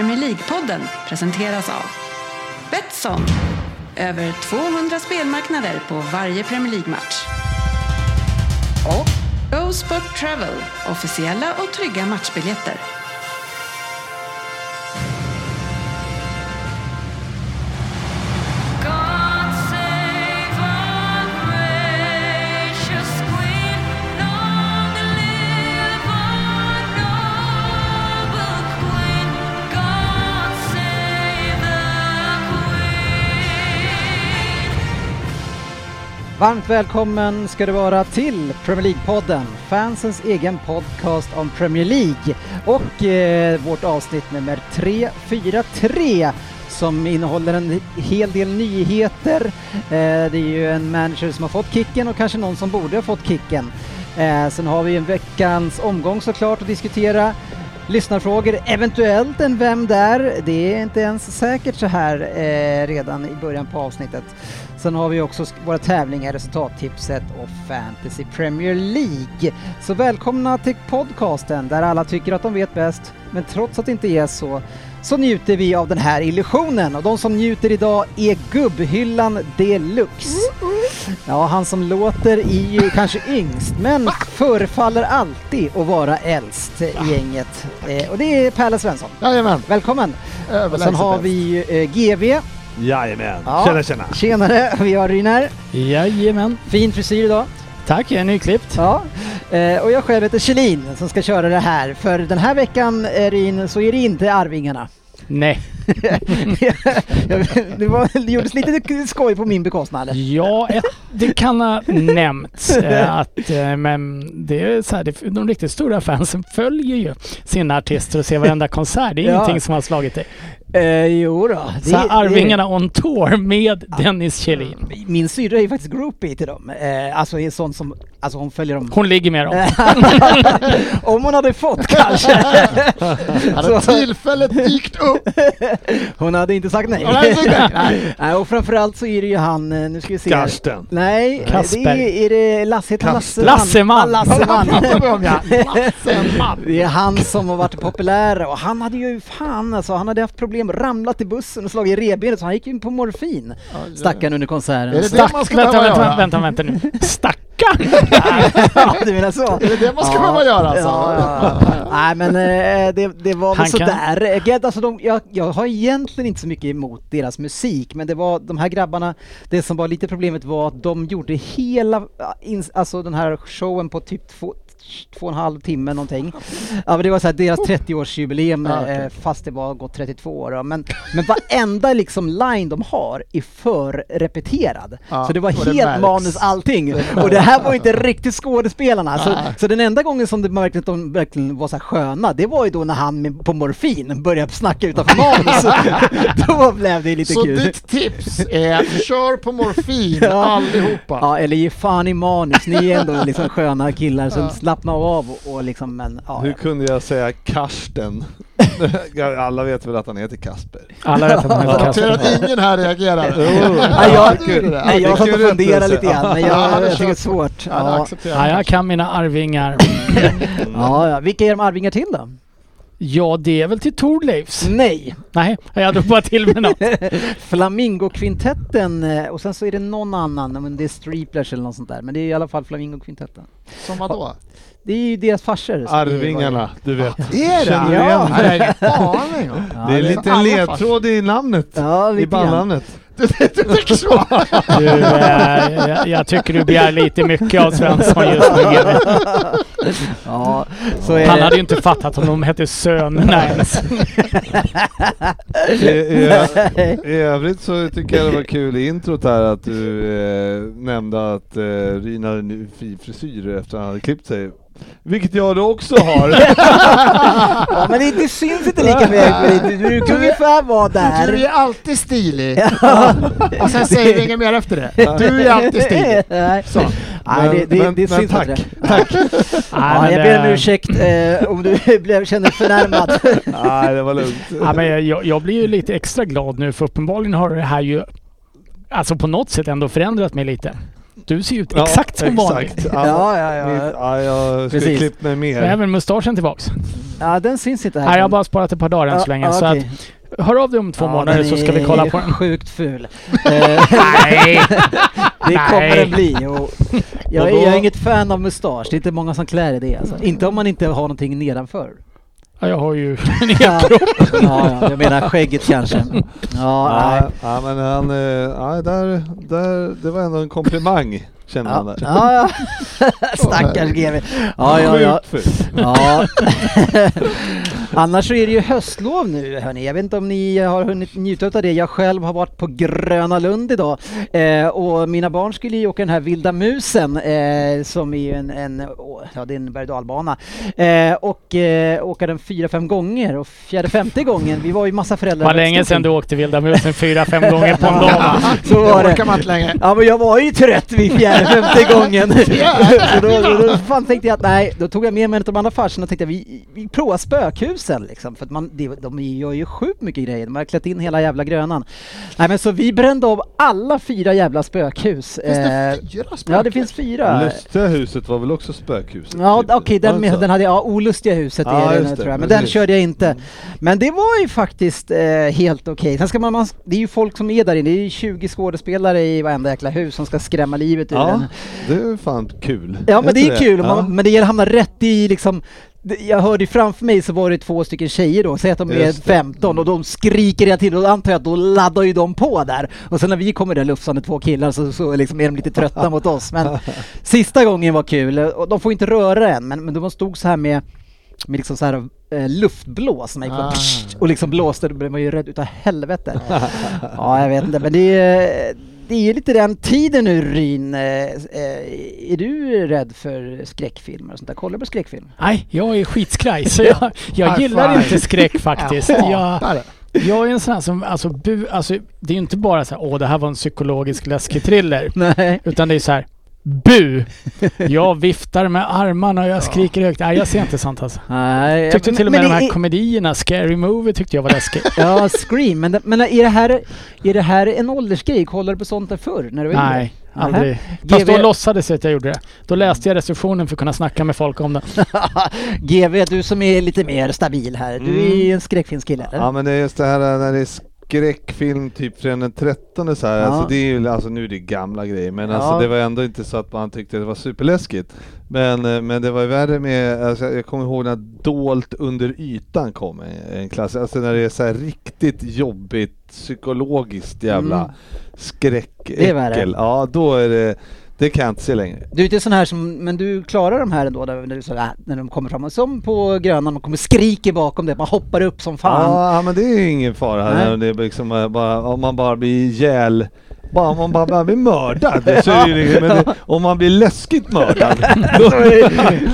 Premier League-podden presenteras av Betsson. Över 200 spelmarknader på varje Premier League-match. Och Go Sport Travel. Officiella och trygga matchbiljetter. Varmt välkommen ska du vara till Premier League-podden, fansens egen podcast om Premier League och eh, vårt avsnitt nummer 343 som innehåller en hel del nyheter. Eh, det är ju en manager som har fått kicken och kanske någon som borde ha fått kicken. Eh, sen har vi en veckans omgång såklart att diskutera. Lyssnarfrågor, eventuellt en Vem där? Det är inte ens säkert så här eh, redan i början på avsnittet. Sen har vi också våra tävlingar, resultattipset och Fantasy Premier League. Så välkomna till podcasten där alla tycker att de vet bäst, men trots att det inte är så, så njuter vi av den här illusionen. Och de som njuter idag är Gubbhyllan Deluxe. Ja, han som låter är ju kanske yngst, men förefaller alltid att vara äldst i gänget. Eh, och det är Pelle Svensson. Jajamän, Välkommen! Och sen har vi eh, GV. Jajamän. Ja. Tjena tjena. Tjenare! Vi har Rynar. Jajamän. Fin frisyr idag. Tack, jag är nyklippt. Ja. Eh, och jag själv heter Kjellin som ska köra det här. För den här veckan, eh, Ryn, så är det inte Arvingarna. Nej. det, var, det gjordes lite skoj på min bekostnad. Ja, det kan ha nämnts eh, att, eh, men det är så här, det, de riktigt stora fansen följer ju sina artister och ser varenda konsert. Det är Ja. ingenting som har slagit dig. Eh, jo då. Så här, Arvingarna on tour med Dennis Kjellin. Min syrra är ju faktiskt groupie till dem. Eh, alltså är sån som, alltså hon följer dem. Hon ligger med dem. Om hon hade fått kanske. Hade tillfället dykt upp. Hon hade inte sagt nej. Hon hade inte sagt nej. nej. Och framförallt så är det ju han, eh, nu ska vi se. Karsten. Nej, Kasper. det är, är det Lasse, Kasper. Lasseman. Lasseman. Det är han som har varit populär och han hade ju fan alltså, han hade haft problem, ramlat i bussen och slagit i revbenet så han gick in på morfin. Stackarn under konserten. Är det det Stack, man ska vänta, vänta, vänta, vänta nu. Ja, du menar så? Är det det man ska behöva göra alltså? Ja, ja, ja. Nej men eh, det, det var väl Han kan- sådär. Eh, alltså de, jag, jag har egentligen inte så mycket emot deras musik men det var de här grabbarna, det som var lite problemet var att de gjorde hela, ins- alltså den här showen på typ två, två och en halv timme någonting. Ja men det var såhär deras 30-årsjubileum Ja, okej. eh, fast det var gått 32 år. Men, men varenda liksom line de har är för repeterad. Ja, så det var det helt märks. manus allting. Och det här var inte riktigt skådespelarna. Så, så den enda gången som det märktes att de verkligen var så här sköna, det var ju då när han på morfin började snacka utanför manus. då blev det lite Så kul. ditt tips är kör på morfin Ja. allihopa. Ja, eller ge fan i manus. Ni är ändå liksom sköna killar som slappnar av och, och liksom, men ja. Hur kunde jag säga Karsten? Alla vet väl att han heter Kasper? Alla vet att han Jag heter Kasper. att ingen här reagerar. Nej, jag, nej, jag satt och funderade lite grann, men Ja, jag, tycker det är svårt. Ja, Ja. accepterar Ja, jag. jag kan mina arvingar. Ja, ja. Vilka är de arvingar till då? Ja, det är väl till Torleifs. Nej! Nej, jag drog bara till med något. Flamingokvintetten eh, och sen så är det någon annan, men det är Streeplers eller något sånt där. Men det är i alla fall Flamingokvintetten. Som vadå? Det är ju deras farsor. är- Arvingarna, du vet. Är det? Ja. Det är en det- liten alla ledtråd i namnet. Ja, I lite bandnamnet. Du, eh, jag, jag tycker du begär lite mycket av Svensson just nu. Ja, så är Han det. hade ju inte fattat om de hette sönerna ens. I, i, I övrigt så tycker jag det var kul i introt här att du eh, nämnde att eh, Ryn hade en fin frisyr efter att han hade klippt sig. Vilket jag då också har. Ja, men det, det syns inte lika mycket. Du, du kan ungefär vara Du där. är alltid stilig. Och sen säger vi inget mer efter det. Du är alltid stilig. Nej, Så. Nej, det, det, Men- det men syns tack. inte. Tack. Ja, men jag ber om det- ursäkt eh, om du blev, känner dig förnärmad. Nej, det var lugnt. Ja, men jag, jag blir ju lite extra glad nu för uppenbarligen har det här ju alltså på något sätt ändå förändrat mig lite. Du ser ut Ja, exakt som vanligt. Ja, ja, ja. Ja, jag skulle Precis. klippt mig mer. även mustaschen tillbaks. Ja, den syns inte här. Nej, jag har bara sparat ett par dagar än så länge. så att, hör av dig om två Ja, månader så ska vi kolla på den. sjukt ful. Eh, Nej! det kommer den bli. Och jag, är, jag är inget fan av mustasch. Det är inte många som klär i det alltså. Inte om man inte har någonting nedanför. Ja, jag har ju... Ja, ja, ja, jag menar skägget kanske. Ja, nej. Ja, ja men han, eh, ja, där, där, det var ändå en komplimang känner man där. ja, ja. Stackars GW. Ja, ja, ja. Ja. Annars så är det ju höstlov nu hörni. Jag vet inte om ni har hunnit njuta av det. Jag själv har varit på Gröna Lund idag eh, och mina barn skulle ju åka den här Vilda Musen eh, som är ju en, en, åh, ja, det är en berg och dalbana eh, och eh, åka den fyra, fem gånger och fjärde, femte gången. Vi var ju massa föräldrar. Vad länge sedan du åkte Vilda Musen fyra, fem gånger på en dag. Så var det. Ja men jag var ju trött vid fjärde, femte gången. så då, då, då fan tänkte jag att nej, då tog jag med mig en av de andra farsorna och tänkte att vi, vi provar spökhusen liksom. För att man, det, de gör ju sjukt mycket grejer. De har klätt in hela jävla grönan. Nej men så vi brände av alla fyra jävla spökhus. Finns det Eh, fyra ja spöken? det finns fyra. Lustiga huset var väl också spökhuset? Ja typ? okej, den, Var det med, så? den hade jag, ja, Olustiga huset Ja, är det, det, tror jag, men precis. den körde jag inte. Mm. Men det var ju faktiskt eh, helt okej. Sen ska man, man, det är ju folk som är där inne, det är ju 20 skådespelare i varenda jäkla hus som ska skrämma livet ur Ja, det är fan kul. Ja men det är kul, Ja. man, men det gäller att hamna rätt i liksom det- jag hörde framför mig så var det två stycken tjejer då, säg att de är Just det. 15 och de skriker hela tiden och då antar jag att då laddar ju de på där. Och sen när vi kommer där lufsande två killar så, så liksom är de lite trötta mot oss. Men sista gången var kul, och de får inte röra en men, men de stod så här med med liksom så här eh, luftblås som gick Ah. och liksom blåste, då blev man ju rädd utav helvete. ja, jag vet inte, men det är, det är ju lite den tiden nu Ryn. Eh, eh, är du rädd för skräckfilmer och sånt där? Kollar du på skräckfilm? Nej, jag är skitskraj så jag, jag gillar inte skräck faktiskt. Jag, jag är en sån här som, alltså, bu, alltså det är ju inte bara så här, åh det här var en psykologisk läskig thriller. Nej. Utan det är så här, bu! Jag viftar med armarna och jag skriker högt. Nej, jag ser inte sånt alltså. Nej. Tyckte men- till och med de här det är- komedierna, Scary Movie tyckte jag var läskig. Ja, Scream. Men, det- men är, det här, är det här en åldersgrej? Kollade du på sånt där förr? När du var yngre? Nej, aldrig. Fast då låtsades jag att jag gjorde det. Då läste jag recensionen för att kunna snacka med folk om den. GV, du som är lite mer stabil här. Du är ju en skräckfilmskille? Ja men det är just det här när det är skräckfilm typ från den 13 så här, Ja. alltså det är ju, alltså nu är det gamla grejer men alltså Ja. det var ändå inte så att man tyckte det var superläskigt. Men, eh, men det var ju värre med, alltså jag kommer ihåg när Dolt under ytan kom, en- en klass, alltså när det är så här riktigt jobbigt psykologiskt jävla Mm. skräck, Det är värre. äckel. Ja då är det, det kan jag inte se längre. Du är inte sån här som, men du klarar de här ändå när, du, så, äh, när de kommer fram. Som på Grönan, man kommer skriker bakom det, man hoppar upp som fan. Ja men det är ju ingen fara det är liksom eh, bara, om man bara blir ihjäl bara om man bara, blir mördad så är det, men det, om man blir läskigt mördad då,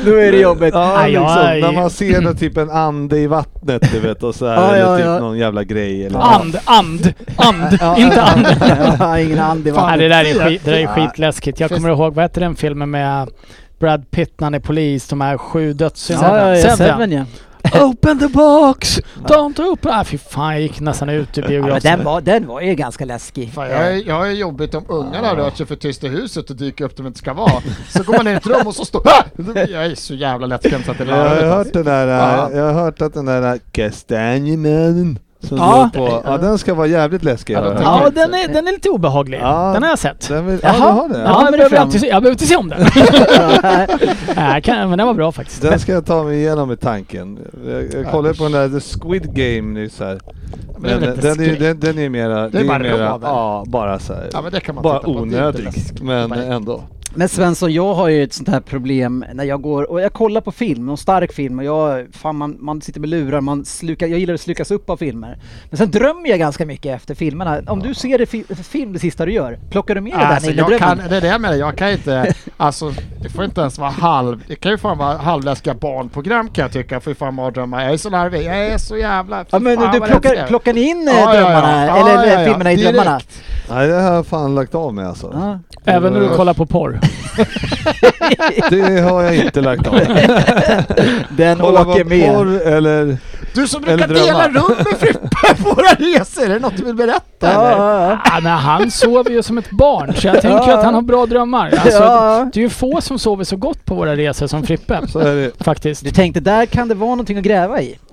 Då är det jobbigt. Ja, liksom, är- när man ser då, typ en ande i vattnet du vet och så här, Ja, eller typ någon jävla grej eller And, and, and, inte and. ingen and i vattnet. det där är, skit, det där är skitläskigt. Jag kommer ihåg, vad heter den filmen med Brad Pitt när han är polis, de här sju dödssynderna? Ja, ja, ja, Seven. Seven ja. Open the box! Don't open! Ah, fy fan, jag gick nästan ut ur ja men biografen. den, var, den var ju ganska läskig. Fan, jag, är, jag är jobbigt om ungarna rör sig för tyst i huset och dyker upp där de inte ska vara. Så går man in i ett rum och så står... Ah! Jag är så jävla lättskrämd så att det är Jag har hört den där, Ja. jag har hört att den där kastanjemannen som Ja. på, ja den ska vara jävligt läskig Ja, hört. Ja, den är, den är lite obehaglig. Ja. Den har jag sett. Den vill, ja, Jaha. du har det? Ja. Jag det behöver, inte se, jag behöver inte se om den. Nej, kan, men den var bra faktiskt. Den ska jag ta mig igenom med tanken. Jag, jag kollade på den där The Squid Game nyss här. Men inte den, är, den, den är mera, Det är bara mera, ja bara så här, Ja men det kan man bara onödig. Men ändå. Men Svensson, jag har ju ett sånt här problem när jag går och jag kollar på film, någon stark film och jag, fan man, man sitter med lurar, man slukar, jag gillar att slukas upp av filmer. Men sen drömmer jag ganska mycket efter filmerna. Om du ser det fi, film det sista du gör, plockar du med Alltså, den in i jag kan, det är det jag menar, jag kan inte, alltså det får inte ens vara halv, det kan ju fan vara halvläskiga barnprogram kan jag tycka, för fan mardrömmar, jag är så larvig, jag är så jävla, Ja men du plockar, plockar ni in eh, Ja, ja, ja. drömmarna? Ja, eller ja, ja. filmerna i Direkt. drömmarna? Nej det har jag fan lagt av med alltså. Ja. Även när du kollar på porr. Det har jag inte lagt av. Den Kolla åker med. porr eller Du som Eller brukar dela drömmar. rum med Frippe på våra resor, är det något du vill berätta Ja, eller? ja, men han sover ju som ett barn så jag tänker Ja. att han har bra drömmar. Alltså, Ja. Det är ju få som sover så gott på våra resor som Frippe. Så är det. Faktiskt. Du tänkte, där kan det vara någonting att gräva i.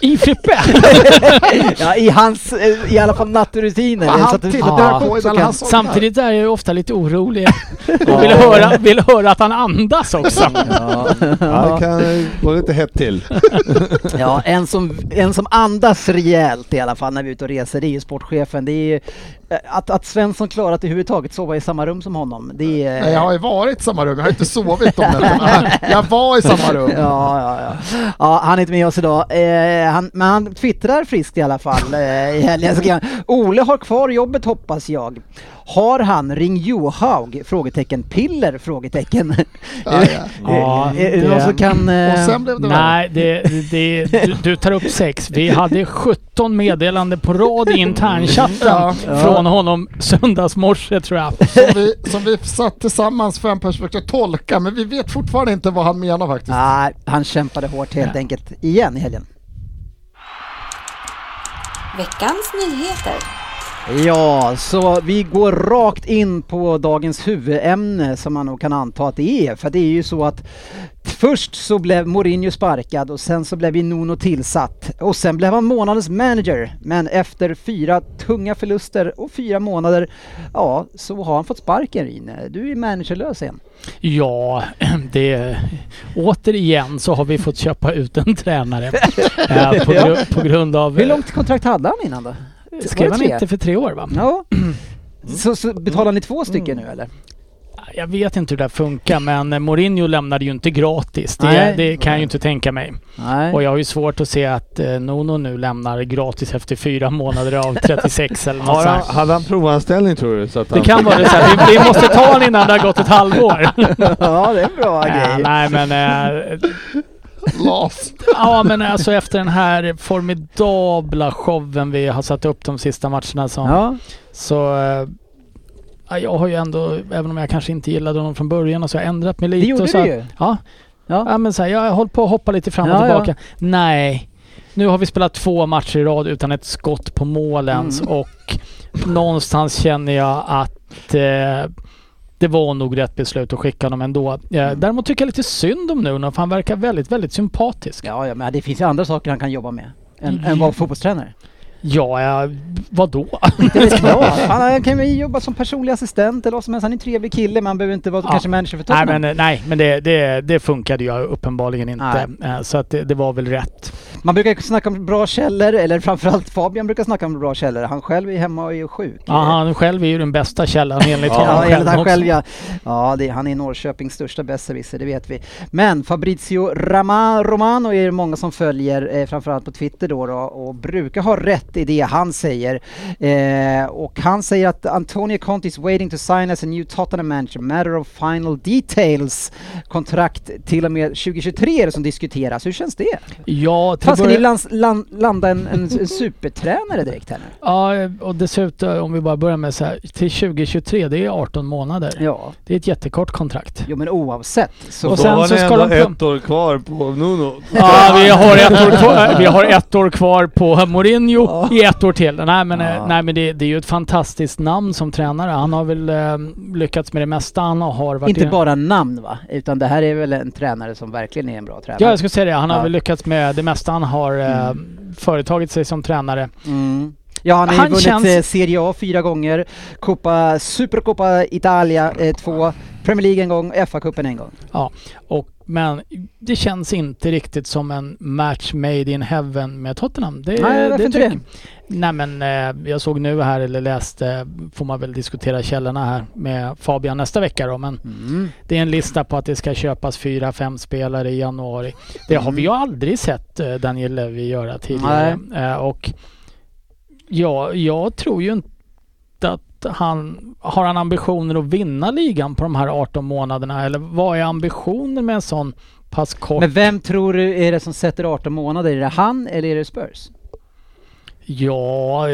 I Frippe! Ja, i hans, eh, i alla fall nattrutiner. Så han att det- tittar Ja. på så innan kan- han somnar. Samtidigt är jag ju ofta lite orolig och vill höra, vill höra att han andas också. Ja. Ja, det kan gå lite hett till. Ja, en som, en som andas rejält i alla fall när vi är ute och reser, det är ju sportchefen. Det är ju, eh, att, att Svensson klarar att överhuvudtaget sova i samma rum som honom, det är... Nej, jag har ju varit i samma rum, jag har inte sovit om nätterna. Jag var i samma rum. Ja, ja, ja. ja, han är inte med oss idag. Eh, han, men han twittrar friskt i alla fall eh, i helgen. Ole har kvar jobbet hoppas jag. Har han Ring Johaug? Frågetecken. Piller? Frågetecken. Ja, ja. Ja, är, är det någon som kan... eh, Och sen blev det. Nej, det, det, du, du tar upp sex. Vi hade 17 meddelanden på rad i internchatten Ja. från honom söndagsmorse tror jag. Som vi, som vi satt tillsammans fem personer försökte tolka, men vi vet fortfarande inte vad han menar faktiskt. Nej, han kämpade hårt helt enkelt igen i helgen. Veckans nyheter. Ja, så vi går rakt in på dagens huvudämne som man nog kan anta att det är. För det är ju så att först så blev Mourinho sparkad och sen så blev Nuno tillsatt. Och sen blev han månadens manager. Men efter fyra tunga förluster och fyra månader, ja, så har han fått sparken Rine. Du är managerlös igen. Ja, det... Återigen så har vi fått köpa ut en tränare. eh, på, gru, på grund av... Hur långt kontrakt hade han innan då? Skrev han inte för tre år va? Ja. Så, så betalar ni två stycken nu eller? Jag vet inte hur det där funkar men eh, Mourinho lämnade ju inte gratis. Det, Nej. det kan jag ju inte tänka mig. Nej. Och jag har ju svårt att se att eh, Nuno nu lämnar gratis efter fyra månader av 36 eller något Har han, sånt. hade han provanställning tror du? Så att Det han kan vara det så här. Vi, vi måste ta honom innan det har gått ett halvår. ja, det är en bra grej. nej men... Eh, Las. ja men alltså efter den här formidabla showen vi har satt upp de sista matcherna så... Ja. Så... Ja, jag har ju ändå, även om jag kanske inte gillade honom från början, så har jag ändrat mig lite. Det gjorde och så, du ju. Ja, Ja. Ja men så här, jag har hållit på att hoppa lite fram och Ja, tillbaka. Nej. Nu har vi spelat två matcher i rad utan ett skott på mål ens Mm. och någonstans känner jag att eh, det var nog rätt beslut att skicka honom ändå. Eh, Mm. däremot tycker jag lite synd om Nuno för han verkar väldigt, väldigt sympatisk. Ja, ja, men det finns ju andra saker han kan jobba med än, Mm. än vara fotbollstränare. Ja, ja vadå? Det vet jag. Han kan ju jobba som personlig assistent eller vad som helst. Han är en trevlig kille men han behöver inte vara Ja. kanske manager för nej Tottenham. men, eh, nej, men det, det, det funkade ju uppenbarligen inte. Eh, så att det, det var väl rätt. Man brukar snacka om bra källor, eller framförallt Fabian brukar snacka om bra källor. Han själv är hemma och är sjuk. Ja, han själv är ju den bästa källan enligt Ja, honom enligt han också. själv ja. Ja, det, han är Norrköpings största besserwisser, det vet vi. Men Fabrizio Rama, Romano är det många som följer, eh, framförallt på Twitter då, då och brukar ha rätt i det han säger. Eh, och han säger att Antonio Conte is waiting to sign as a new Tottenham manager, matter of final details. Kontrakt till och med 2023 är det som diskuteras. Hur känns det? Ja, Fan, ska ni lands, lan, landa en, en, supertränare direkt här nu? Ja, och dessutom om vi bara börjar med så här, till 2023, det är 18 månader. Ja, Det är ett jättekort kontrakt. jo men oavsett. Så Och Då sen var så det ska ändå ett år kvar på Nuno. Ja, vi har ett år kvar, vi har ett år kvar på Mourinho i ett år till. Nej men, Ja. nej, men det, det är ju ett fantastiskt namn som tränare. Han har väl eh, lyckats med det mesta han har varit Inte i- bara namn va, utan det här är väl en tränare som verkligen är en bra tränare. Ja, jag skulle säga det. Han har Ja. väl lyckats med det mesta han har eh, företagit sig som tränare. Mm. Ja, han har Han vunnit känns- eh, Serie A fyra gånger, Coppa, Supercoppa Italia eh, två, Premier League en gång, FA-cupen en gång. Och, men det känns inte riktigt som en match made in heaven med Tottenham. Det, Nej, varför inte tycker- det? Nej men eh, jag såg nu här, eller läste, får man väl diskutera källorna här med Fabian nästa vecka då, men Mm. det är en lista på att det ska köpas fyra, fem spelare i januari. Det har vi ju aldrig sett eh, Daniel Levy göra tidigare. Eh, och ja, jag tror ju inte han har han ambitioner att vinna ligan på de här 18 månaderna eller vad är ambitionen med en sån pass kort? Men vem tror du är det som sätter 18 månader? Är det han eller är det Spurs? Ja,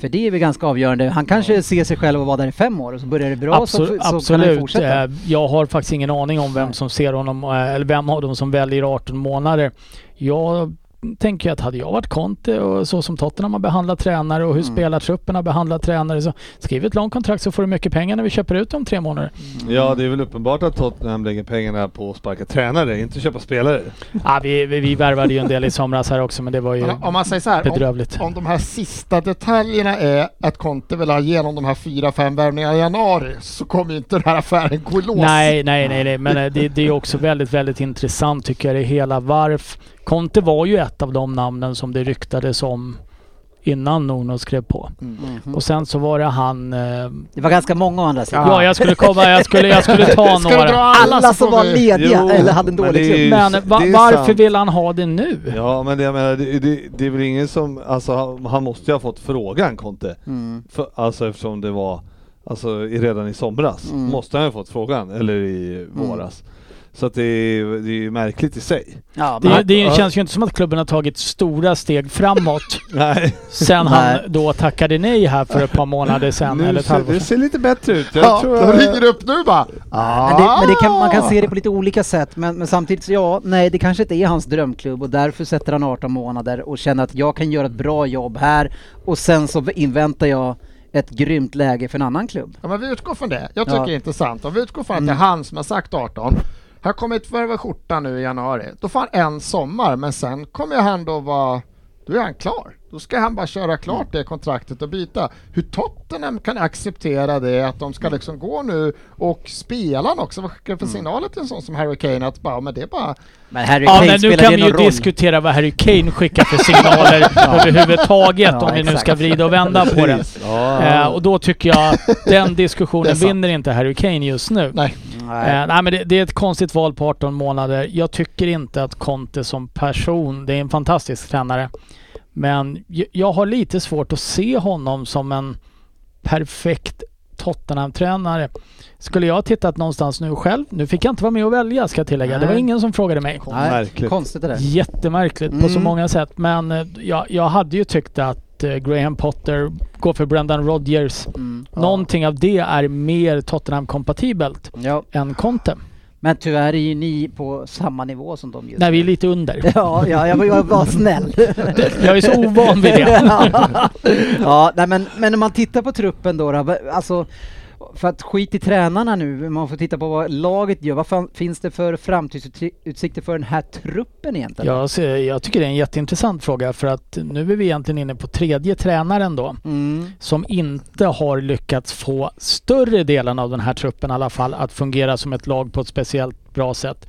För det är väl ganska avgörande. Han kanske ser sig själv att vara där i fem år och så börjar det bra så, Absolut, så kan han ju absolut. fortsätta. Eh, Jag har faktiskt ingen aning om vem som ser honom, eh, eller vem av dem som väljer 18 månader. Jag tänker jag att hade jag varit Conte och så som Tottenham har behandlat tränare och hur Mm. spelartruppen har behandlat tränare så skriv ett långt kontrakt så får du mycket pengar när vi köper ut om tre månader. Ja, det är väl uppenbart att Tottenham lägger pengarna på att sparka tränare, inte köpa spelare. Ja, vi, vi, vi värvade ju en del i somras här också men det var ju Men om man säger så här, om, bedrövligt. om de här sista detaljerna är att Conte vill ha igenom de här fyra, fem värvningarna i januari så kommer ju inte den här affären gå i lås. Nej, nej, nej, nej. men eh, det, det är också väldigt, väldigt intressant tycker jag det hela. Varf Conte var ju ett av de namnen som det ryktades om innan Nuno skrev på. Mhm. Och sen så var det han... Eh, Det var ganska många å andra sidan. ja, jag skulle komma, jag skulle, jag skulle ta Ska du några. dra alla, Alla som var lediga Jo, eller hade en men dålig klubb. ju- Men va, varför sant. vill han ha det nu? Ja, men det, jag menar, det, det, det är väl ingen som, alltså han, han måste ju ha fått frågan Conte. Mm. För, alltså eftersom det var, alltså i- redan i somras, Mm. måste han ha fått frågan, eller i våras. Så att det är, det är ju märkligt i sig. Ja, Det, han, det känns ju inte som att klubben har tagit stora steg framåt Nej, sen han då tackade nej här för ett par månader sedan eller nu ett ser, halvår det ser lite bättre ut. Jag Ja, tror de jag- ringer upp nu bara. men det, men det kan, man kan se det på lite olika sätt. Men, men samtidigt, så ja, nej, det kanske inte är hans drömklubb och därför sätter han 18 månader och känner att jag kan göra ett bra jobb här och sen så inväntar jag ett grymt läge för en annan klubb. Ja, men vi utgår från det. Jag tycker Ja. det är intressant. Om vi utgår från att det Mm. är han som har sagt 18. Här kommer ett värva skjorta nu i januari. Då får han en sommar, men sen kommer han då vara... Då är han klar. Då ska han bara köra klart det kontraktet och byta. Hur Tottenham kan acceptera det, att de ska liksom gå nu och spela han också. Vad skickar det för signaler till en sån som Harry Kane att bara, men det är bara... Men Harry Ja Kane men nu kan vi ju roll? diskutera vad Harry Kane skickar för signaler överhuvudtaget Ja, om vi nu ska vrida och vända på det. Ja, Eh, och då tycker jag den diskussionen vinner inte Harry Kane just nu. Nej. Nej. Eh, nej men det, det är ett konstigt val på 18 månader. Jag tycker inte att Conte som person, det är en fantastisk tränare. Men jag har lite svårt att se honom som en perfekt Tottenham-tränare. Skulle jag ha tittat någonstans nu själv, nu fick jag inte vara med och välja ska jag tillägga. Det var Nej. ingen som frågade mig. Nej, Märkligt. konstigt det där. Jättemärkligt på så Mm. många sätt. Men eh, jag, jag hade ju tyckt att eh, Graham Potter går för Brendan Rodgers. Mm. Någonting av det är mer Tottenham-kompatibelt Ja, än Conte. men tyvärr är ju ni på samma nivå som de just När vi är lite under. Ja, ja jag, var, jag var snäll. Jag är så ovan vid det. ja, nej, men, men när man tittar på truppen då, då alltså för att skit i tränarna nu, man får titta på vad laget gör. Vad fan finns det för framtidsutsikter för den här truppen egentligen? Jag, ser, jag tycker det är en jätteintressant fråga för att nu är vi egentligen inne på tredje tränaren då Mm. som inte har lyckats få större delen av den här truppen i alla fall att fungera som ett lag på ett speciellt bra sätt.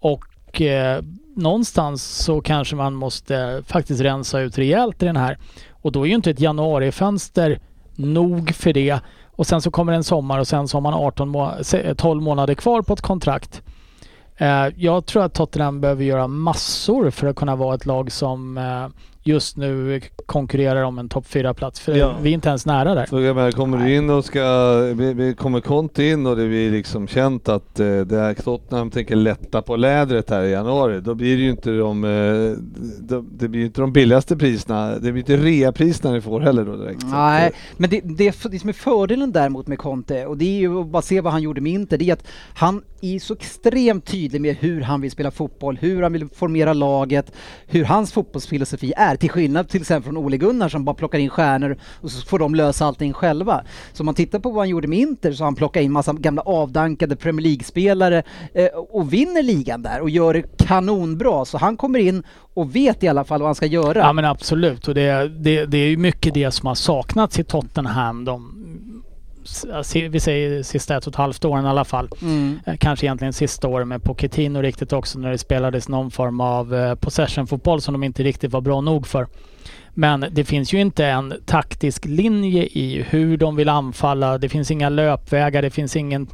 Och eh, någonstans så kanske man måste faktiskt rensa ut rejält i den här. Och då är ju inte ett januarifönster nog för det. Och sen så kommer en sommar och sen så har man 18 må- 12 månader kvar på ett kontrakt. Eh, jag tror att Tottenham behöver göra massor för att kunna vara ett lag som eh, just nu konkurrerar om en topp 4-plats. För Ja. vi är inte ens nära där. Jag menar, kommer du in och ska, vi- vi- kommer Conte in och det blir liksom känt att eh, det här Tottenham tänker lätta på lädret här i januari, då blir det ju inte de, eh, de det blir ju inte de billigaste priserna, det blir inte reapriserna ni får heller då direkt. Så att, Nej, eh, men det, det, det som är fördelen däremot med Conte, och det är ju att bara se vad han gjorde med Inter, det är att han är så extremt tydlig med hur han vill spela fotboll, hur han vill formera laget, hur hans fotbollsfilosofi är, till skillnad till exempel från Ole Gunnar som bara plockar in stjärnor och så får de lösa allting själva. Så om man tittar på vad han gjorde med Inter så har han plockat in massa gamla avdankade Premier League-spelare eh, och vinner ligan där och gör det kanonbra. Så han kommer in och vet i alla fall vad han ska göra. Ja men absolut och det, det, det är ju mycket det som har saknats i Tottenham. De, vi säger sista ett och ett halvt åren i alla fall. Mm. Eh, Kanske egentligen sista året med Pochettino riktigt också när det spelades någon form av eh, possession-fotboll som de inte riktigt var bra nog för. Men det finns ju inte en taktisk linje i hur de vill anfalla. Det finns inga löpvägar, det finns ingen...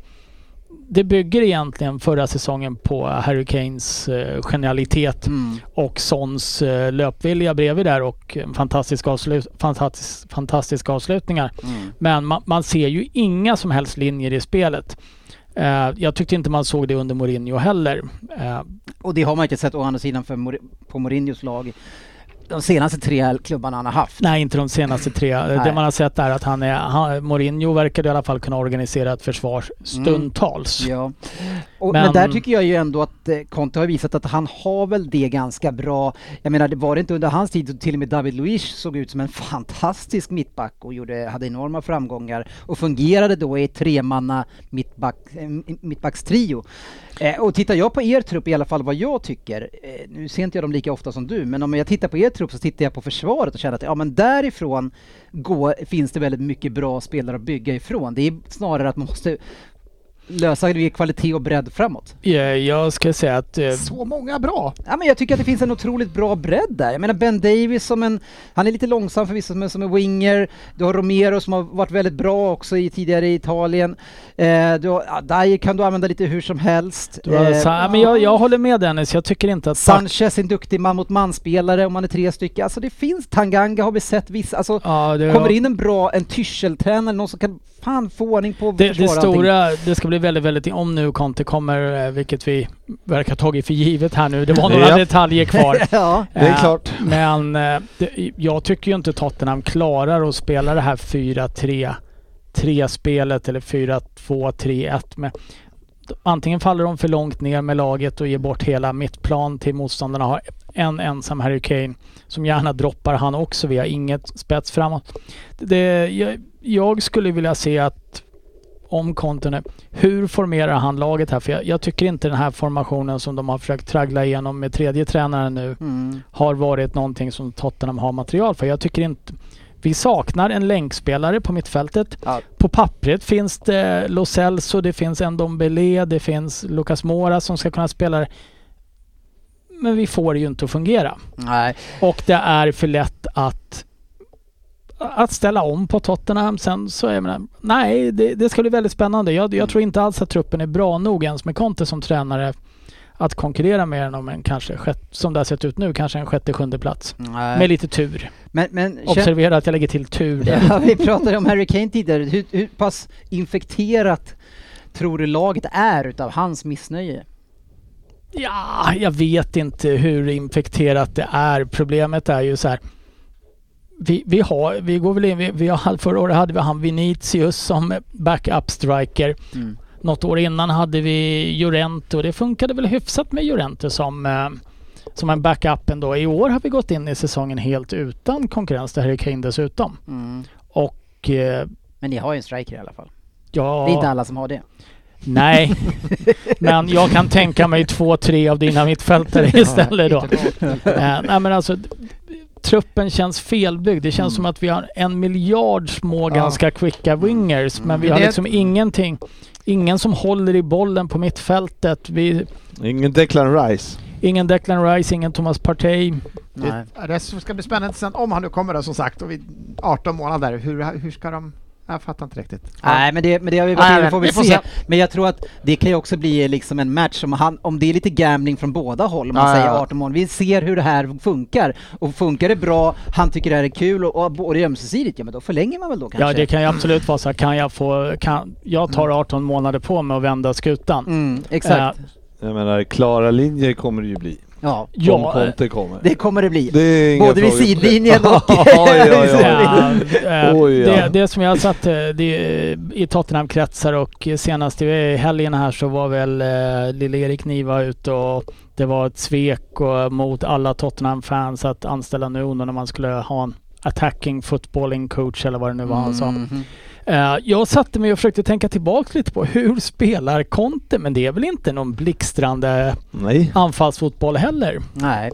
Det bygger egentligen förra säsongen på Harry Kanes eh, genialitet Mm. och Sons eh, löpvilja bredvid där och en fantastisk, avslut, fantastisk, fantastiska avslutningar. Mm. Men man, man ser ju inga som helst linjer i spelet. Eh, jag tyckte inte man såg det under Mourinho heller. Eh, Och det har man inte sett å andra sidan för på Mourinhos lag. De senaste tre klubbarna han har haft. nej, inte de senaste tre. Det man har sett är att han är, han, Mourinho verkar i alla fall kunna organisera ett försvar stundtals. Ja. Och, men, men, där tycker jag ju ändå att eh, Conte har visat att han har väl det ganska bra. Jag menar, det var det inte under hans tid till och med David Luiz såg ut som en fantastisk mittback och gjorde, hade enorma framgångar och fungerade då i tremanna mittback, eh, mittbackstrio. Eh, och tittar jag på er trupp i alla fall vad jag tycker, eh, nu ser inte jag dem lika ofta som du, men om jag tittar på er trupp så tittar jag på försvaret och känner att ja men därifrån går, finns det väldigt mycket bra spelare att bygga ifrån. Det är snarare att man måste lösa det kvalitet och bredd framåt. Ja, jag ska säga att... Eh, så många bra! Ja, men jag tycker att det finns en otroligt bra bredd där. Jag menar Ben Davis som en... Han är lite långsam förvisso men som en winger. Du har Romero som har varit väldigt bra också i, tidigare i Italien. Eh, du har, ja, Dyer kan du använda lite hur som helst. Du har, eh, ja, men jag, jag håller med Dennis, jag tycker inte att... Sanchez är en duktig man mot man-spelare om man är tre stycken. Alltså det finns, Tanganga har vi sett vissa, alltså ja, det, kommer in en bra, en Tyschel-tränare, någon som kan fan få ordning på det, det stora, det ska bli väldigt, väldigt, om nu Conte kommer, eh, vilket vi verkar ha tagit för givet här nu. Det var några detaljer kvar. ja, det är klart. Men det, jag tycker ju inte Tottenham klarar att spela det här 4-3 3-spelet eller 4-2-3-1 med antingen faller de för långt ner med laget och ger bort hela mittplan till motståndarna. Har en ensam Harry Kane som gärna droppar han också. Vi har inget spets framåt. Det, jag, jag skulle vilja se att om Kontone, hur formerar han laget här? För jag, jag, tycker inte den här formationen som de har försökt traggla igenom med tredje tränaren nu mm. har varit någonting som Tottenham har material för. Jag tycker inte vi saknar en länkspelare på mittfältet. Ja. På pappret finns det Lo Celso, det finns Ndombele, det finns Lucas Mora som ska kunna spela Men vi får det ju inte att fungera. Nej. Och det är för lätt att att ställa om på Tottenham sen så jag menar, nej det, det ska bli väldigt spännande. Jag, jag mm. tror inte alls att truppen är bra nog ens med Conte som tränare att konkurrera med den om en kanske, som det har sett ut nu, kanske en sjätte, sjunde plats. Nej. Med lite tur. Men, men, Observera att jag lägger till tur där. Ja, vi pratade om Harry Kane tidigare. Hur, hur pass infekterat tror du laget är utav hans missnöje? Ja, jag vet inte hur infekterat det är. Problemet är ju så här. Vi, vi, har, vi går väl in, vi, vi har, förra året hade vi han Vinicius som backup striker. Mm. Något år innan hade vi Llorente och det funkade väl hyfsat med Llorente som, eh, som en backup ändå. I år har vi gått in i säsongen helt utan konkurrens Det här är Kane dessutom. Mm. Och... Eh, Men ni har ju en striker i alla fall. Ja. Det är inte alla som har det. Nej, men jag kan tänka mig två, tre av dina mittfältare istället då. eh, nej men alltså truppen känns felbyggd. Det känns mm. som att vi har en miljard små ja. ganska quicka wingers mm. men vi har liksom ingenting Ingen som håller i bollen på mittfältet. Vi, ingen Declan Rice. Ingen Declan Rice, ingen Thomas Partey. Det, det ska bli spännande sen om han nu kommer då som sagt och vid 18 månader. Hur, hur ska de jag fattar inte riktigt. Nej, men det, men det har vi varit inne får vi, vi se. se. Men jag tror att det kan ju också bli liksom en match om, han, om det är lite gambling från båda håll, om man ja, säger 18 månader. Vi ser hur det här funkar. Och funkar det bra, han tycker det här är kul och, och både ömsesidigt, ja men då förlänger man väl då kanske? Ja, det kan ju absolut vara så. Kan jag få, kan, jag tar 18 mm. månader på mig att vända skutan. Mm, exakt. Äh, jag menar, klara linjer kommer det ju bli. Ja, om Conte kommer. Det kommer det bli. Det Både vid sidlinjen och... ja, ja, ja. Det, det som jag satt det, i Tottenham-kretsar och senast i helgen här så var väl eh, lille Erik Niva ute och det var ett svek och, mot alla Tottenham-fans att anställa Nuno när man skulle ha en attacking footballing coach eller vad det nu var han sa. Mm. Uh, jag satte mig och försökte tänka tillbaka lite på hur spelar Conte? Men det är väl inte någon blixtrande Nej. anfallsfotboll heller? Nej.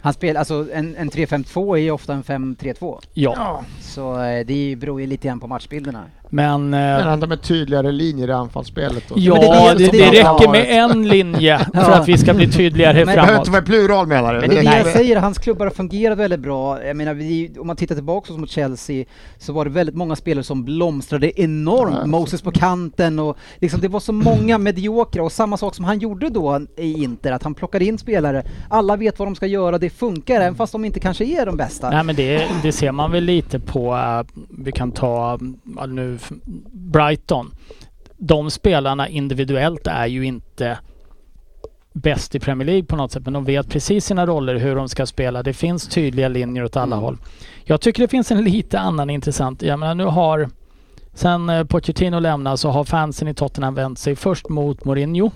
Han spelar, alltså en, en 3-5-2 är ju ofta en 5-3-2. Ja. Så eh, det beror ju lite grann på matchbilderna. Men... Men han med tydligare linjer i anfallsspelet? Och ja, det, det, det, det räcker med en linje för att vi ska bli tydligare men, framåt. Det behöver inte vara plural menar du? Men det är det jag säger, hans klubbar har fungerat väldigt bra. Jag menar, vi, om man tittar tillbaka mot Chelsea så var det väldigt många spelare som blomstrade enormt. Ja, Moses på kanten och liksom det var så många mediokra och samma sak som han gjorde då i Inter, att han plockade in spelare. Alla vet vad de ska göra, det funkar även fast de inte kanske är de bästa. Nej men det, det ser man väl lite på, uh, vi kan ta uh, nu Brighton. De spelarna individuellt är ju inte bäst i Premier League på något sätt, men de vet precis sina roller, hur de ska spela. Det finns tydliga linjer åt alla mm. håll. Jag tycker det finns en lite annan intressant, jag menar nu har Sen eh, Pochettino lämnar så har fansen i Tottenham vänt sig först mot Mourinho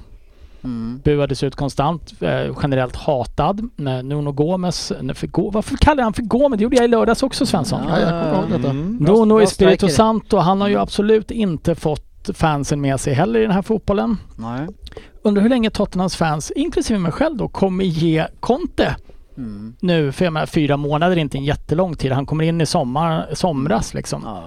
Mm. Buades ut konstant, eh, generellt hatad. Nuno Gomes, för, Go- varför kallar jag han för Gomes? Det gjorde jag i lördags också Svensson. Ja, jag kommer ihåg detta. Mm. Nuno bra Espirito striker. Santo, han har ju absolut inte fått fansen med sig heller i den här fotbollen. Nej. Undrar hur länge Tottenhams fans, inklusive mig själv då, kommer ge Conte Mm. nu. För jag menar, fyra månader är inte en jättelång tid. Han kommer in i sommar, somras liksom. Ja.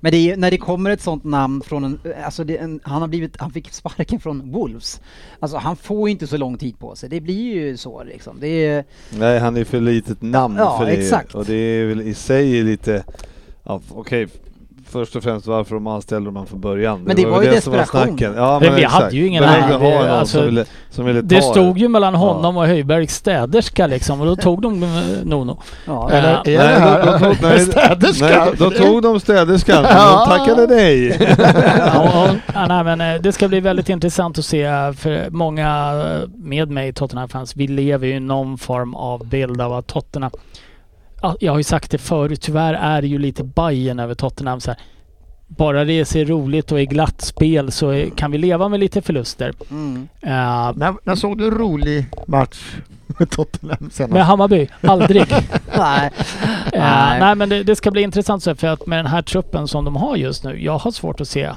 Men det är, när det kommer ett sånt namn från en, alltså det, en, han har blivit, han fick sparken från Wolves. Alltså han får ju inte så lång tid på sig, det blir ju så liksom. Det är, Nej, han är för litet namn Ja, för det. exakt. Och det är väl i sig lite, ja, okej, först och främst varför de anställde honom från början. Men det var ju väl som desperation. snacken. Ja, Men vi exakt. hade ju ingen Det- någon alltså, som ville, som ville ta Det stod det. ju mellan honom och Höjbergs städerska liksom och då tog de eh, Nono. ja, Eller- det Nej, här då, då, tog- nej, städerska? nej, då, då tog de städerskan, men Ja. de tackade nej. Ja, och, ja, nej, men, eh, det ska bli väldigt intressant att se eh, för många eh, med mig Tottenham-fans, vi lever ju i någon form av bild av att Tottenham Ja, jag har ju sagt det förut, tyvärr är det ju lite Bayern över Tottenham. Så här. Bara det ser roligt och är glatt spel så kan vi leva med lite förluster. mm. Uh, När, när såg du en rolig match med Tottenham senast? med Hammarby, aldrig. Nej. Eh, Nej. nej men det, det ska bli intressant så här, för att med den här truppen som de har just nu, jag har svårt att se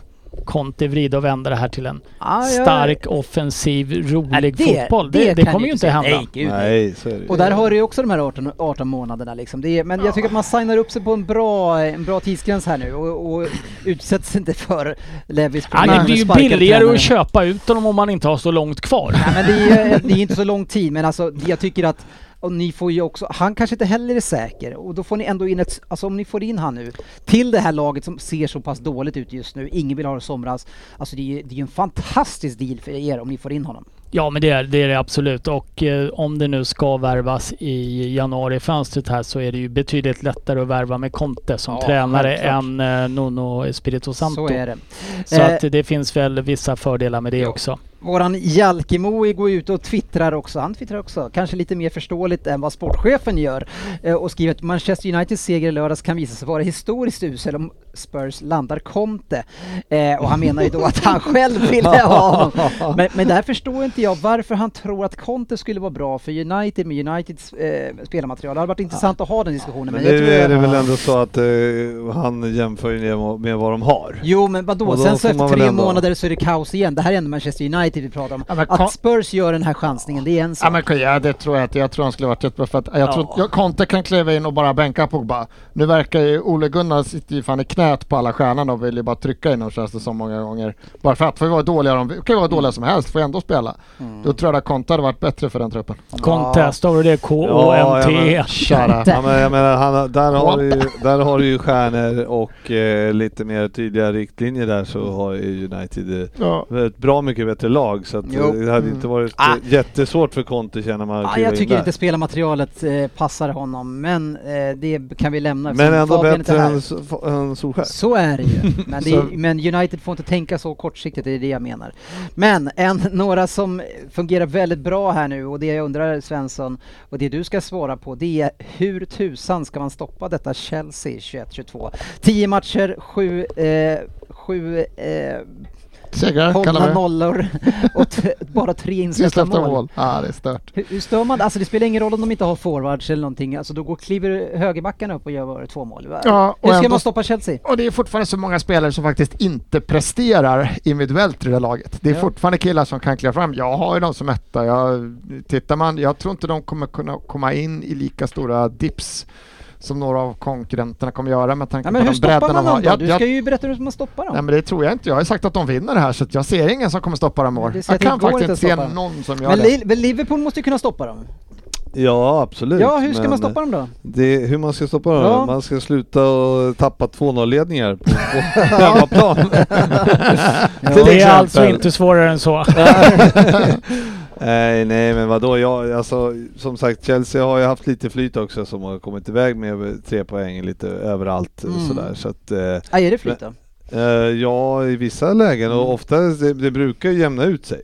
Conte vrida och vända det här till en Ja, jag- stark, offensiv, rolig Nej, fotboll. Det, det, kan kommer ju inte hända. Nej, gud, nej. Nej, är det. Och där har du ju också de här 18, 18 månaderna liksom. Det är, men jag tycker att man signar upp sig på en bra, en bra tidsgräns här nu och, och utsätts inte för Levis Ja, det med ju billigare tränare. att köpa ut honom om man inte har så långt kvar. Nej, men det är, det är inte så lång tid, men alltså jag tycker att och ni får ju också, han kanske inte heller är säker och då får ni ändå in ett, alltså om ni får in han nu till det här laget som ser så pass dåligt ut just nu, ingen vill ha det somras, alltså det är ju det är en fantastisk deal för er om ni får in honom. Ja men det är det, är det absolut och eh, om det nu ska värvas i januari-fönstret här så är det ju betydligt lättare att värva med Conte som Ja, tränare än eh, Nuno Espirito Santo. Så är det. Så Eh, att det finns väl vissa fördelar med det också. Våran Jalkemo går ut och twittrar också, han twittrar också, kanske lite mer förståeligt än vad sportchefen gör eh, och skriver att Manchester Uniteds seger i lördags kan visa sig vara historiskt usel om Spurs landar Conte. Eh, och han menar ju då att han själv ville ha honom. Men, men där förstår inte jag varför han tror att Conte skulle vara bra för United med Uniteds eh, spelarmaterial. Det hade varit intressant att ha den diskussionen. Men jag nu är det väl ändå så att eh, han jämför med, vad de har. Jo men vadå, sen så efter tre ändå- månader så är det kaos igen. Det här är ändå Manchester United vi pratar om. Ja, Att Spurs gör den här chansningen, det är en sak. Ja, men, ja, det tror jag inte. Jag tror han skulle varit jättebra för att jag Ja. tror jag, Conte kan kliva in och bara bänka Pogba. Nu verkar ju Ole Gunnar sitter ju fan i knät på alla stjärnorna och vill ju bara trycka in dem känns det som många gånger. Bara för att, får vi vara dåliga, de kan ju vara dåliga som helst, får ändå spela. Mm. Då tror jag att Conte hade varit bättre för den truppen. Conte, står det K-O-M-T? Ja, men jag menar, han, där, har du, ju- där har du ju stjärnor och eh, lite mer tydliga riktlinjer där så har ju United eh, Ja. ett bra mycket bättre lag så att eh, Jo. det hade Mm. inte varit Ah. eh, jättesvårt för Conte känner man kliva jag tycker inte spelarmaterialet eh, passar honom, men eh, det kan vi lämna. Men ändå bättre än, än Solskjaer. Så är det ju. Men, det är, men United får inte tänka så kortsiktigt, det är det jag menar. Men en, några som fungerar väldigt bra här nu och det jag undrar Svensson och det du ska svara på det är hur tusan ska man stoppa detta Chelsea 21-22? 10 matcher, 7 eh, sju eh, Segrar hållna vi det. nollor och bara tre insläppta mål. mål. Ja, det är stört. Hur, hur stör man Alltså det spelar ingen roll om de inte har forwards eller någonting, alltså då går, kliver högerbackarna upp och gör två mål. Ja, och hur ska ändå- man stoppa Chelsea? Och det är fortfarande så många spelare som faktiskt inte presterar individuellt i det här laget. Det är Ja. fortfarande killar som kan kliva fram. Jag har ju dem som etta. Jag, tittar man, jag tror inte de kommer kunna komma in i lika stora dips som några av konkurrenterna kommer göra med tanke Ja, men på hur den bredden man de har. dem då? Jag, Du jag, ska ju berätta hur man stoppar dem. nej men det tror jag inte. Jag har sagt att de vinner det här så jag ser ingen som kommer stoppa dem i år. Jag kan faktiskt inte se någon som gör men, det. Men Liverpool måste ju kunna stoppa dem. Ja absolut. Ja, hur ska men man stoppa dem då? Det, hur man ska stoppa dem? Ja. Man ska sluta och tappa 2-0-ledningar på, på hemmaplan. Till Det är alltså inte svårare än så. nej, nej men vadå, jag, alltså, som sagt Chelsea har ju haft lite flyt också som har kommit iväg med tre poäng lite överallt Mm. sådär. Så att, eh, är det flyt då? eh, ja, i vissa lägen Mm. och ofta det, det brukar jämna ut sig.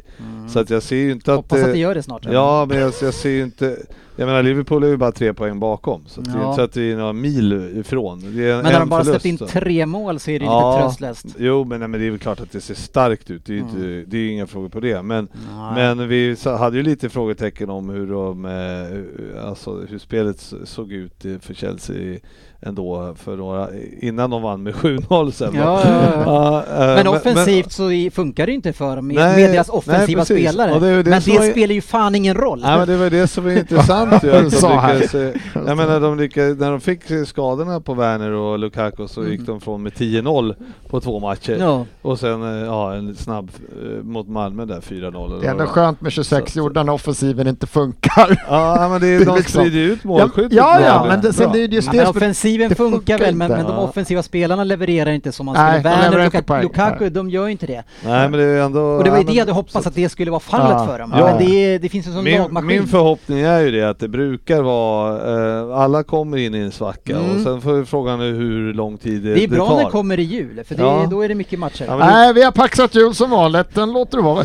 Så att jag ser ju inte att... Hoppas att det gör det snart. Ja, men jag, jag ser ju inte... Jag menar Liverpool är ju bara tre poäng bakom, så det är Ja. inte så att vi är några mil ifrån. Men när de bara förlust, släppt in så. tre mål så är det Ja. lite tröstlöst. Jo men, nej, men det är väl klart att det ser starkt ut, det är ju Mm. inte, är inga frågor på det. Men, Nej. men vi hade ju lite frågetecken om hur, de, eh, alltså, hur spelet såg ut i- för Chelsea ändå för några, innan de vann med 7-0 sen. Ja, ja, ja. Eh, Men offensivt så i- funkar det inte för dem med, Nej, med deras nej, offensiva precis. spelare. Det det men det spelar ju fan ingen roll. Nej men det var det som var intressant ju. Att Sa de här. lyckades, jag menar de lyckades, när de fick skadorna på Werner och Lukaku så Mm. gick de från med 10-0 på två matcher. Ja. Och sen eh, ja, en snabb eh, mot Malmö där 4-0. eller Det är ändå skönt med 26 Så- gjorda när offensiven inte funkar. Ja men det är, Det är de liksom- sprider ju ut Ja, målskyttet. ja, ja men det, sen det är ju just Ja, det offensiven det funkar, funkar väl, men, men de offensiva spelarna levererar inte som man skulle. Werner och. Lukaku, de gör ju inte det. Nej men det är ändå... Och det var ju det jag hade hoppats att det skulle vara fallet Ja. för dem. Ja. Men det, det finns en sån Min, lagmaskin. min förhoppning är ju det att det brukar vara, eh, alla kommer in i en svacka Mm. och sen får frågan är hur lång tid det, det är bra tar. när det kommer i jul, för det, Ja. då är det mycket matcher. Ja, men det- Nej, vi har paxat jul som vanligt. Den låter du vara.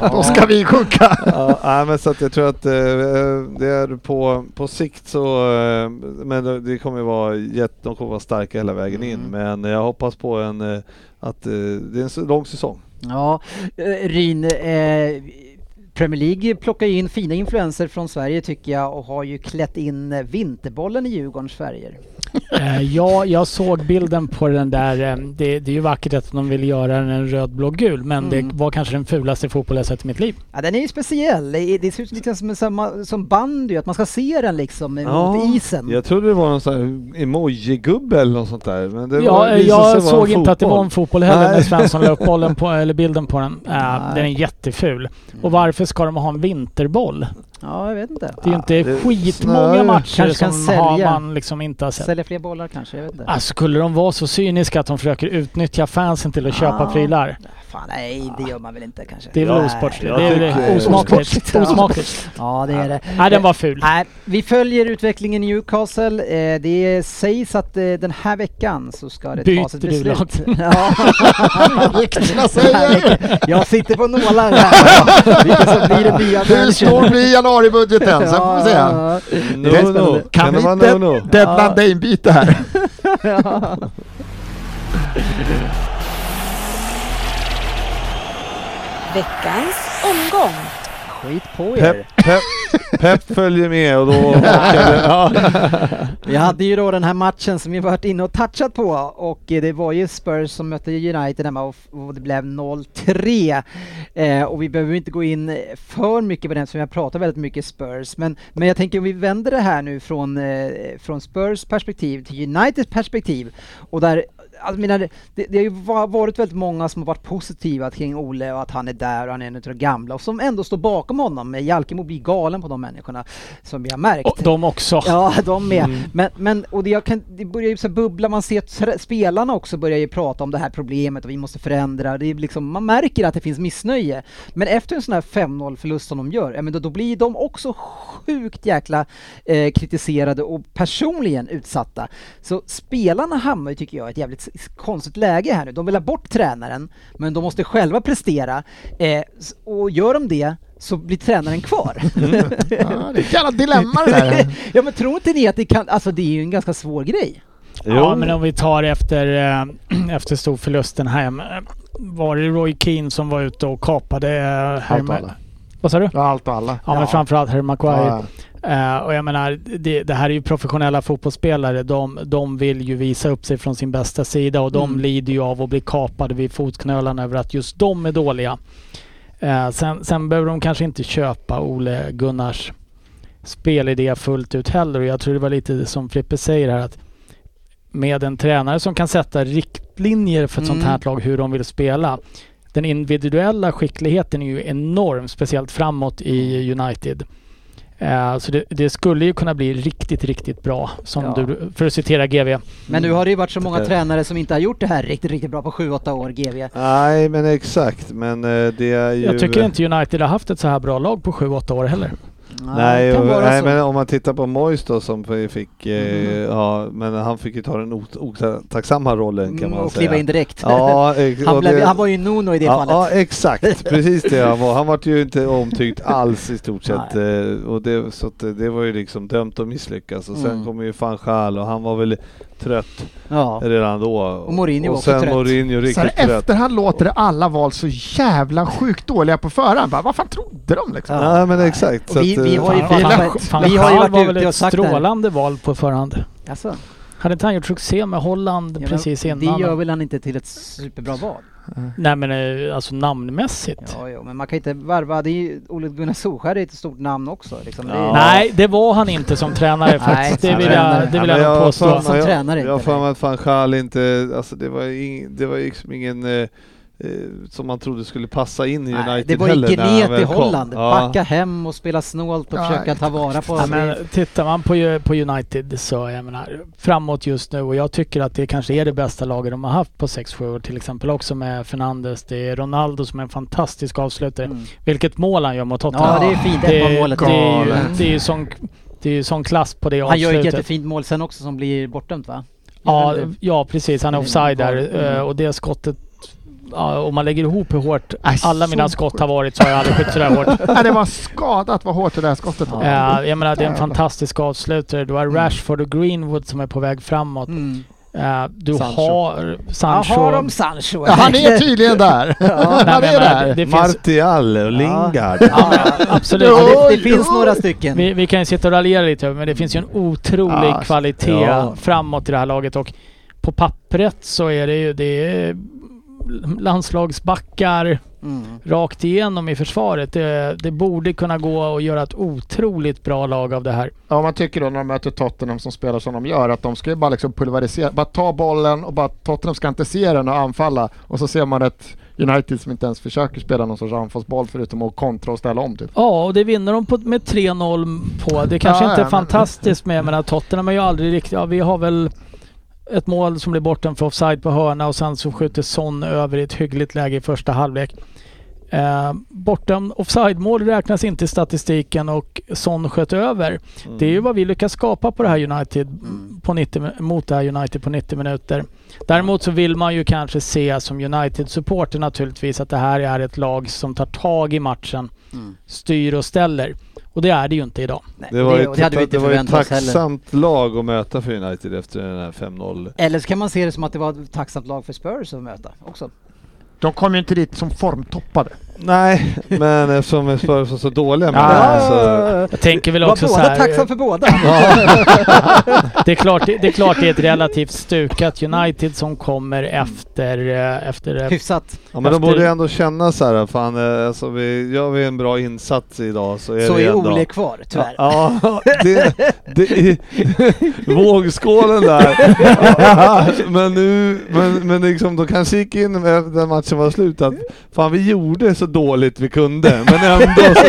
Då ska vi sjunka. ja, nej, men så att jag tror att eh, det är på, på sikt så, eh, men det- det kommer ju vara jätte, de kommer vara starka hela vägen in. Mm. Men jag hoppas på en, eh, att eh, det är en lång säsong. Ja, eh, Ryn, eh, Premier League plockar ju in fina influenser från Sverige tycker jag och har ju klätt in eh, vinterbollen i Djurgårdens färger. Eh, ja, jag såg bilden på den där. eh, Det, det är ju vackert att de vill göra den röd, blå, gul, men Mm. det var kanske den fulaste fotboll jag sett i mitt liv. Ja, den är ju speciell. Det, ser ut lite som, som, som bandy, att man ska se den liksom mot isen. Jag trodde det var någon sån här emoji-gubbe eller något sånt där. Men det Ja, var, eh, jag vara såg en inte att det var en fotboll heller när Nej. Svensson la upp bollen på, eller bilden på den. Eh, Nej. den är jätteful. Och varför ska de ha en vinterboll? Ja, jag vet inte. Det är inte det- skitmånga nej, matcher kanske kan som har sälja. man liksom inte har sett. Sälja fler bollar kanske, jag vet inte. Alltså, skulle de vara så cyniska att de försöker utnyttja fansen till att köpa Ja. prylar? Fan nej, det gör man väl inte kanske. Det är väl Ja, osportsligt? Det är väl osmakligt? Ja. Osmakligt. Ja, det är det. Nej, den var ful. Nej, vi följer utvecklingen i Newcastle. Eh, det sägs att eh, den här veckan så ska det Byter tas ett du beslut. lag? Ja. Ryktena säger Jag sitter på nålar här. Vilka som blir den nya hur stor blir januaribudgeten? Sen får vi se. No, Det är no. Kan vi inte- no, no? Deadline Dane-byte här. Veckans omgång. Skit på er. Pep, pep, pep följer med och då åker det. Ja. Vi hade ju då den här matchen som vi varit inne och touchat på och det var ju Spurs som mötte United hemma och, det blev 0-3. Eh, och vi behöver ju inte gå in för mycket på den som jag pratar väldigt mycket Spurs. Men, men jag tänker om vi vänder det här nu från, eh, från Spurs perspektiv till Uniteds perspektiv och där jag menar, det, det har ju va- varit väldigt många som har varit positiva kring Ole och att han är där och han är en av de gamla och som ändå står bakom honom. Jalkemo blir galen på de människorna som vi har märkt. Och de också. Ja, de med. Mm. Men, men och det, kan, det börjar ju så bubbla, man ser att spelarna också börjar ju prata om det här problemet och vi måste förändra. Det är liksom, man märker att det finns missnöje. Men efter en sån här 5-0 förlust som de gör, ja, men då, då blir de också sjukt jäkla eh, kritiserade och personligen utsatta. Så spelarna hamnar ju, tycker jag, i ett jävligt konstigt läge här nu. De vill ha bort tränaren, men de måste själva prestera. Eh, och gör de det så blir tränaren kvar. Ja, det är ett jävla dilemma det där. ja men tror inte ni att det kan, alltså det är ju en ganska svår grej. Ja, men om vi tar efter, eh, efter storförlusten hem. eh, Var det Roy Keane som var ute och kapade eh, Allt och alla. Vad sa du? Ja, allt och alla. Ja, men framförallt Harry Maguire. Ja, Eh, och jag menar, det, det här är ju professionella fotbollsspelare. De, de vill ju visa upp sig från sin bästa sida och de Mm. lider ju av att bli kapade vid fotknölarna över att just de är dåliga. Eh, sen, sen behöver de kanske inte köpa Ole Gunnars spelidé fullt ut heller och jag tror det var lite som Frippe säger här att med en tränare som kan sätta riktlinjer för ett sånt här Mm. lag hur de vill spela. Den individuella skickligheten är ju enorm, speciellt framåt i United. Eh, så det, det skulle ju kunna bli riktigt, riktigt bra. Som Ja. du, för att citera GV. Men nu har det ju varit så många tränare som inte har gjort det här riktigt, riktigt bra på 7-8 år, GV. Nej men exakt, men eh, det är ju... Jag tycker inte United har haft ett så här bra lag på 7-8 år heller. Nej, och, nej så. men om man tittar på Mois då som fick, eh, Mm. ja men han fick ju ta den ot- otacksamma rollen kan Mm, man och säga. kliva in direkt. Ja, ex- han, och blev, det- han var ju Nuno i det ja, fallet. Ja exakt, precis det han var. Han var ju inte omtyckt alls i stort sett. eh, Och det, så att det, det var ju liksom dömt att misslyckas. Och sen Mm. kom ju van Gaal och han var väl trött Ja. redan då. Och Mourinho och också sen trött. Mourinho Så riktigt här, trött. efterhand låter det alla val så jävla sjukt dåliga på förhand. Bara, vad fan trodde de liksom? Ja. Nej men exakt. Och så vi- att, vi eh, har ju Fan, fan- fan, vi har ju varit var ute väl och ett sagt det strålande val på förhand. Alltså, Hade inte han gjort succé med Holland ja, precis Det innan? gör väl han inte till ett superbra val? Nej men eh, alltså namnmässigt. Ja, jo, men man kan inte varva. Det är ju, Ole Gunnar Solskjaer är ett stort namn också. Liksom. Det är, Ja. Nej, det var han inte som tränare faktiskt. Nej, Det vill jag, det vill Ja, jag nog påstå. Som tränare Jag har för nej. mig att van Gaal inte, alltså det var, ing, det var ju liksom ingen eh, som man trodde skulle passa in i Nej, United det var ju heller han gnet i kom. Holland. Ja. Backa hem och spela snålt och Ja, försöka ta vara på Ja, men tittar man på, på United så jag menar framåt just nu och jag tycker att det kanske är det bästa laget de har haft på 6-7 år till exempel också med Fernandes. Det är Ronaldo som är en fantastisk avslutare. Mm. Vilket mål han gör mot Tottenham. Ja, det är fint. det, Det målet. det, är ju, det är ju sån, det är ju sån klass på det Han gör avslutet. ett jättefint mål sen också som blir bortdömt va? Ja, Gör han ja precis. Han är offside där mm. eh, och det skottet Ja, om man lägger ihop hur hårt Aj, alla mina skott sjukt. har varit så har jag aldrig skjutit sådär hårt. Nej, det var skadat vad hårt det där skottet var. Eh, jag menar det är en fantastisk avslutare. Du har Mm. Rashford och Greenwood som är på väg framåt. Mm. Eh, du Sancho. har Sancho. Ja, har de Sancho? Ja, han är tydligen där. Nej, han är menar, där. det, det finns, Martial och Lingard. ja, men, absolut. Ja, det, det finns några stycken. Vi, vi kan ju sitta och raljera lite men det finns ju en otrolig Ja, kvalitet ja. framåt i det här laget och på pappret så är det ju det är landslagsbackar Mm. rakt igenom i försvaret. Det, det borde kunna gå att göra ett otroligt bra lag av det här. Ja, man tycker då när de möter Tottenham som spelar som de gör att de ska ju bara liksom pulverisera, bara ta bollen och bara Tottenham ska inte se den och anfalla och så ser man ett United som inte ens försöker spela någon sorts anfallsboll förutom att kontra och ställa om typ. Ja, och det vinner de på, med 3-0 på. Det kanske Ja, inte är ja, men- fantastiskt med, men Tottenham är ju aldrig riktigt... Ja, vi har väl ett mål som blir bortom för offside på hörna och sen så skjuter Son över i ett hyggligt läge i första halvlek. Eh, bortom offside-mål räknas inte i statistiken och Son sköt över. Det är ju vad vi lyckas skapa på det här United på 90, mi- mot det här United på 90 minuter. Däremot så vill man ju kanske se som United-supporter naturligtvis att det här är ett lag som tar tag i matchen, Mm. styr och ställer. Och det är det ju inte idag. Nej, Det var, ju, och det hade vi inte det var ju ett tacksamt lag att möta för United efter den här 5-0. Eller så kan man se det som att det var ett tacksamt lag för Spurs att möta också. De kom ju inte dit som formtoppade. Nej, men eftersom Spurs var så dåliga med Ja. det så... Jag tänker väl Var också så båda här, tacksam för båda. det, är klart, det är klart det är ett relativt stukat United som kommer efter, eh, efter eh, Hyfsat. Ja men de Efter- borde ändå känna så här, fan eh, alltså vi, gör vi en bra insats idag så är Så det är. Ole kvar, tyvärr. Ja, det, det är vågskålen där. men nu, men, men liksom de kanske gick in efter den matchen var slut att fan vi gjorde så dåligt vi kunde men ändå så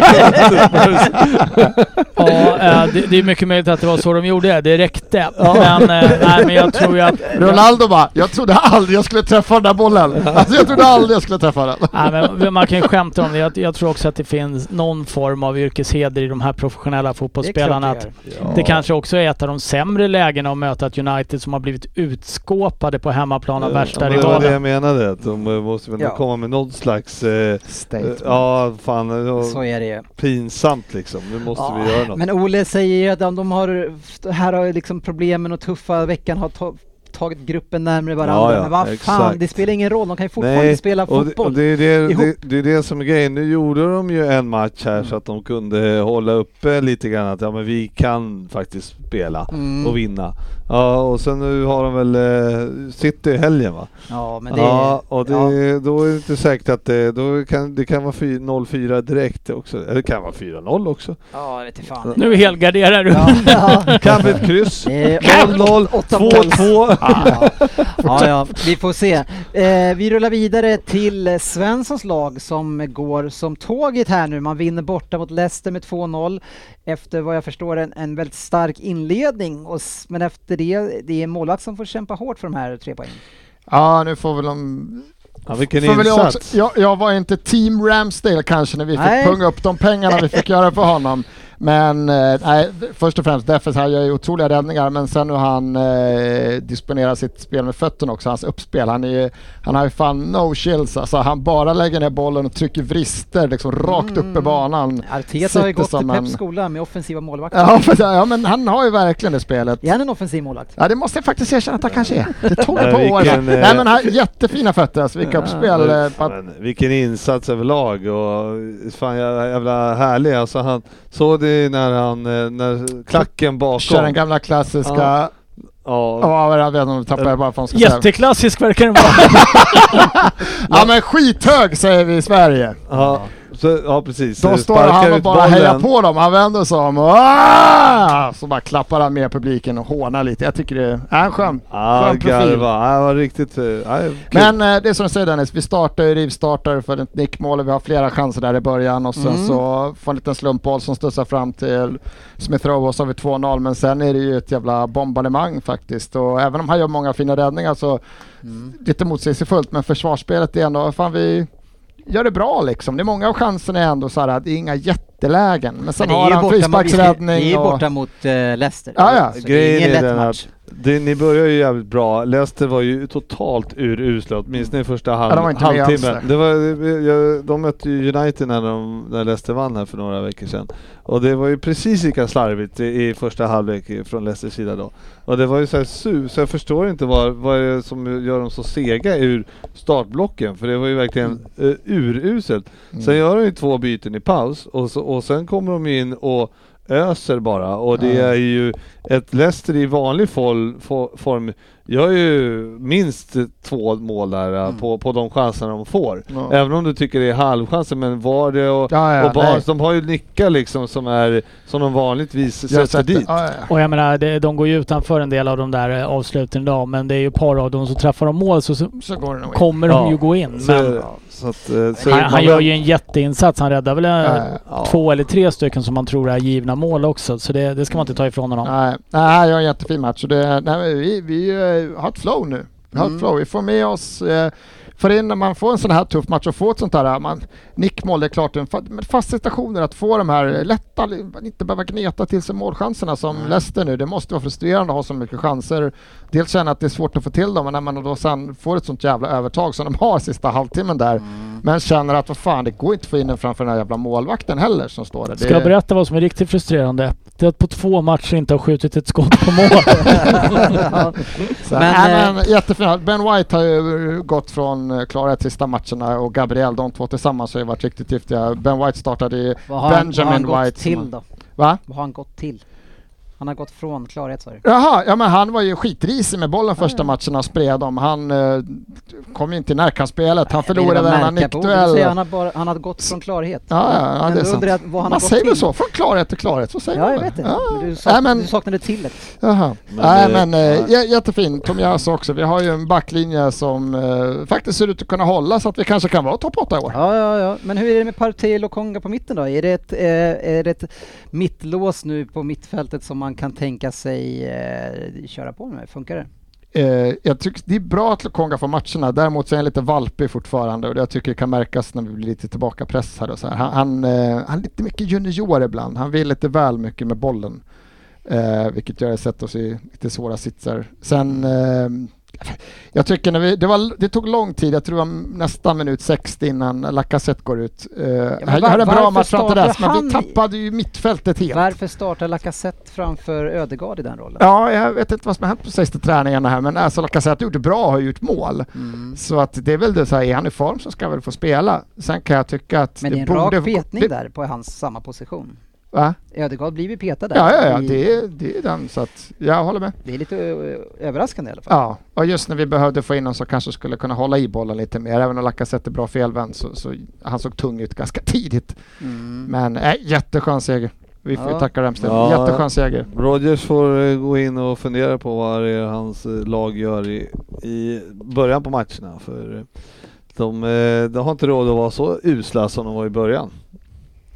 Ja, eh, det, det är mycket möjligt att det var så de gjorde. Det räckte. Men, eh, nej, men jag tror ju att... Ronaldo bara, jag trodde aldrig jag skulle träffa den där bollen. Alltså jag trodde aldrig jag skulle träffa den. Nej, men man kan ju skämta om det. Jag, jag tror också att det finns någon form av yrkesheder i de här professionella fotbollsspelarna. Det Att klart det kanske också är ett av de sämre lägena att möta ett United som har blivit utskåpade på hemmaplan av värsta det var det rivalen. jag menade, att de måste väl Ja. komma med någon slags... Eh, Statement. ja, fan, var Så är det ju. pinsamt liksom. Nu måste Ja, vi göra något. Men Ole säger ju att de, de har, här har liksom problemen och tuffa veckan har ta, tagit gruppen närmare varandra. Ja, ja, men vad fan, det spelar ingen roll. De kan ju fortfarande Nej, spela och det, fotboll. och det, är det, det, det är det som är grejen. Nu gjorde de ju en match här så att de kunde hålla uppe lite grann att ja men vi kan faktiskt spela Mm. och vinna. Ja och sen nu har de väl eh, City i helgen va? Ja, men det ja och det, ja. då är det inte säkert att det, då kan, det kan vara fy- 0-4 direkt också. Eller det kan vara 4-0 också. Ja, inte fan. Nu helgarderar du. Ja, ja. Kan bli ett kryss. Det är 0-0, åtta mål. 2-2. Ja. ja, vi får se. Eh, vi rullar vidare till Svenssons lag som går som tåget här nu. Man vinner borta mot Leicester med 2-0 efter vad jag förstår en, en väldigt stark inledning. Och, men efter det, det är målvakt som får kämpa hårt för de här tre poängen. Ja, nu får väl de... Ja, vilken väl jag, insats. också, jag, jag var inte team Ramsdale kanske när vi Nej. fick punga upp de pengarna vi fick göra för honom. Men eh, nej, först och främst, Deffes här gör ju otroliga räddningar men sen hur han eh, disponerar sitt spel med fötterna också, hans uppspel. Han, är, ju- han har ju fan no chills alltså. Han bara lägger ner bollen och trycker vrister liksom rakt upp i banan. Arteta har ju gått till en- Peps skola med offensiva målvakter. Ja, för, ja men han har ju verkligen det spelet. Är han en offensiv målvakt? Ja det måste jag faktiskt erkänna att han kanske är. Det tog Men ett par år. vilken, Nej eh, men han har jättefina fötter alltså, vilka uppspel. eh, på att- Men vilken insats överlag och fan jävla, jävla härlig. Alltså han såg det när han, eh, när klacken bakom. Kör den gamla klassiska... Ja. Ja, Ja, jag vet inte, nu tappade jag bara vad ska. Jätteklassisk verkar den vara. Ja men skithög säger vi i Sverige. ja, så, ja precis. Då står han och bara bollen. hejar på dem. Han vänder sig om och "Ah!" så bara klappar han med publiken och hånar lite. Jag tycker det är en skön, Ja, skön profil. garva. Det var riktigt... kul. Men eh, det är som du säger Dennis, vi startar ju rivstartar för ett nickmål och vi har flera chanser där i början och sen Mm. så får en liten slumpboll som studsar fram till Smith Rowe och så har vi 2-0 men sen är det ju ett jävla bombardemang faktiskt och även om han gör många fina räddningar så Mm. lite motsägelsefullt men försvarsspelet är ändå, fan vi gör det bra liksom. Det är många av chanserna är ändå så här att det är inga jättelägen men sen Men har han borta mot- frisparksräddning Det är borta mot uh, Leicester. Ja, ja. Så det är ingen lätt match. Det, ni börjar ju jävligt bra. Leicester var ju totalt urusla, åtminstone i första halv, Ja, de halvtimmen. Det var, jag, de mötte ju United när, de, när Leicester vann här för några veckor sedan. Och det var ju precis lika slarvigt i, i första halvlek från Leicesters sida då. Och det var ju så här su, så jag förstår inte vad, vad är det som gör dem så sega ur startblocken. För det var ju verkligen uh, uruselt. Sen gör de ju två byten i paus och, så, och sen kommer de in och öser bara och det Ja. är ju ett Leicester i vanlig form gör ju minst två mål där äh, på, på de chanserna de får. Ja. Även om du tycker det är halvchanser men var det och, Ja, ja, och nej. de har ju nickar liksom som är som de vanligtvis sätter dit. Ja, ja. Och jag menar, det, de går ju utanför en del av de där eh, avsluten idag, men det är ju ett par av dem som träffar de mål så, så Så kommer Ja. de ju gå in. Så, Men att, eh, han, han gör ju en jätteinsats. Han räddar väl eh, Ja, ja. två eller tre stycken som man tror är givna mål också. Så det, det ska man inte ta ifrån honom. Nej, nej, jag har en jättefin match. Det, nej, men vi, vi eh, har ett flow nu. Vi har ett Mm. flow. Vi får med oss, eh, för in när man får en sån här tuff match och får ett sånt här man, nickmål, det är klart, en fa- med fasta situationer, att få de här lätta, inte behöva gneta till sig målchanserna som Leicester nu. Det måste vara frustrerande att ha så mycket chanser. Dels känna att det är svårt att få till dem, men när man då sen får ett sånt jävla övertag som de har sista halvtimmen där, men känner att vad fan, det går inte att få in den framför den här jävla målvakten heller som står där. Ska Det- jag berätta vad som är riktigt frustrerande? Det är att på två matcher inte ha skjutit ett skott på mål. Så, Men, men, eh, men, jättefina. Ben White har ju gått från eh, klarhet sista matcherna och Gabriel, de två tillsammans har ju varit riktigt giftiga. Ben White startade i har han, vad har han Benjamin gått White. till då? Va? Vad har han gått till? Han har gått från klarhet sa du? Jaha, ja men han var ju skitrisig med bollen första ja. matcherna och spred dem. Han eh, kom ju inte i närkampsspelet. Han förlorade en nickduell. Han har, bara, han har gått från klarhet. Ja, ja, ja det är sant. undrar jag vad han Man säger väl så, från klarhet till klarhet, så säger Ja, man jag vet inte. Ja. Men Du, Nej, sak, men- du saknade tillet. Jaha. Men Nej det- men eh, ja. jä- jättefin. Tomiyasu också. Vi har ju en backlinje som eh, faktiskt ser ut att kunna hålla så att vi kanske kan vara topp 8 i år. Ja, ja, ja. Men hur är det med Partey och Konga på mitten då? Är det, ett, eh, är det ett mittlås nu på mittfältet som man kan tänka sig eh, köra på med? Funkar det? Eh, jag tycker det är bra att Lokonga får matcherna, däremot så är han lite valpig fortfarande och det jag tycker det kan märkas när vi blir lite tillbaka pressade och så här. Han, han, eh, han är lite mycket junior ibland, han vill lite väl mycket med bollen. Eh, vilket gör att sätta oss i lite svåra sitsar. Sen eh, jag tycker när vi, det, var, det tog lång tid, jag tror det var nästan minut 60 innan Lacazette går ut. Eh, han var- hade en bra match fram till dess, men vi tappade ju mittfältet helt. Varför startar Lacazette framför Ödegaard i den rollen? Ja, jag vet inte vad som har hänt på sista träningarna här, men alltså Lacazette har gjort bra och har gjort mål. Mm. Så att det är väl det så här, är han i form så ska han väl få spela. Sen kan jag tycka att Men det är en borde... rak petning där på hans samma position. Va? Ödegaard blir ju petad där. Ja, ja, ja, I- det är, det är den så att jag håller med. det är lite ö, överraskande i alla fall. Ja, och just när vi behövde få in någon som kanske skulle kunna hålla i bollen lite mer. Även om Lacazette är bra felvänd så, så han såg tung ut ganska tidigt. Mm. Men äh, jätteskön seger. Vi får Ja. tacka Ramstedt. Ja. Jätteskön seger. Rogers får eh, gå in och fundera på vad det är hans eh, lag gör i, i början på matcherna. För eh, de, eh, de har inte råd att vara så usla som de var i början.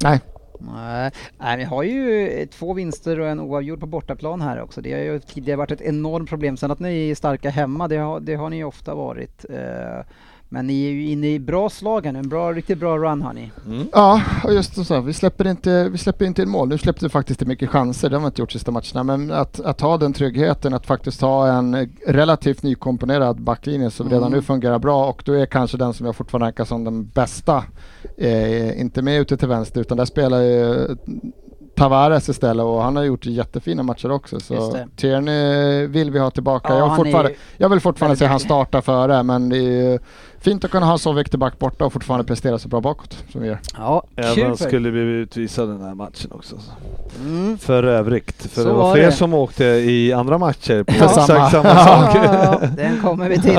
Nej, Nej, vi har ju eh, två vinster och en oavgjord på bortaplan här också. Det har ju tidigare varit ett enormt problem. Sen att ni är starka hemma, det har, det har ni ju ofta varit. Eh, men ni är ju inne i bra slag här nu, en bra, riktigt bra run har ni. Mm. Ja, och just så. Vi släpper, inte, vi släpper inte in mål. Nu släppte vi faktiskt in mycket chanser, det har vi inte gjort sista matcherna. Men att, att ha den tryggheten, att faktiskt ha en relativt nykomponerad backlinje som redan Mm. nu fungerar bra och då är kanske den som jag fortfarande rankar som den bästa, eh, inte med ute till vänster utan där spelar ju Tavares istället och han har gjort jättefina matcher också. Så. Tierney vill vi ha tillbaka. Ja, jag, jag vill fortfarande se han starta före men det är ju fint att kunna ha viktig back borta och fortfarande prestera så bra bakåt som vi gör. Ja, Även skulle vi utvisa den här matchen också. mm. För övrigt. För Så det var var fler det. som åkte i andra matcher på exakt samma. samma, Ja, sak. ja, ja, den kommer vi till.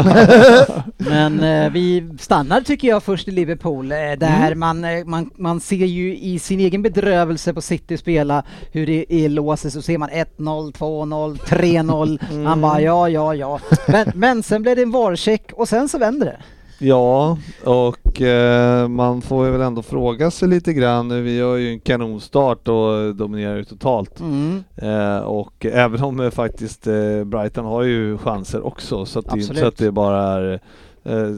Men eh, vi stannar tycker jag först i Liverpool, eh, där man, eh, man, man ser ju i sin egen bedrövelse på City spela hur det är låses så ser man 1-0, 2-0, 3-0. Man bara ja, ja, ja. Men, men sen blev det en varcheck och sen så vänder det. Ja, och eh, man får väl ändå fråga sig lite grann. Vi har ju en kanonstart och dominerar ju totalt. Mm. Eh, och även om eh, faktiskt Brighton har ju chanser också så att det är inte så att det bara är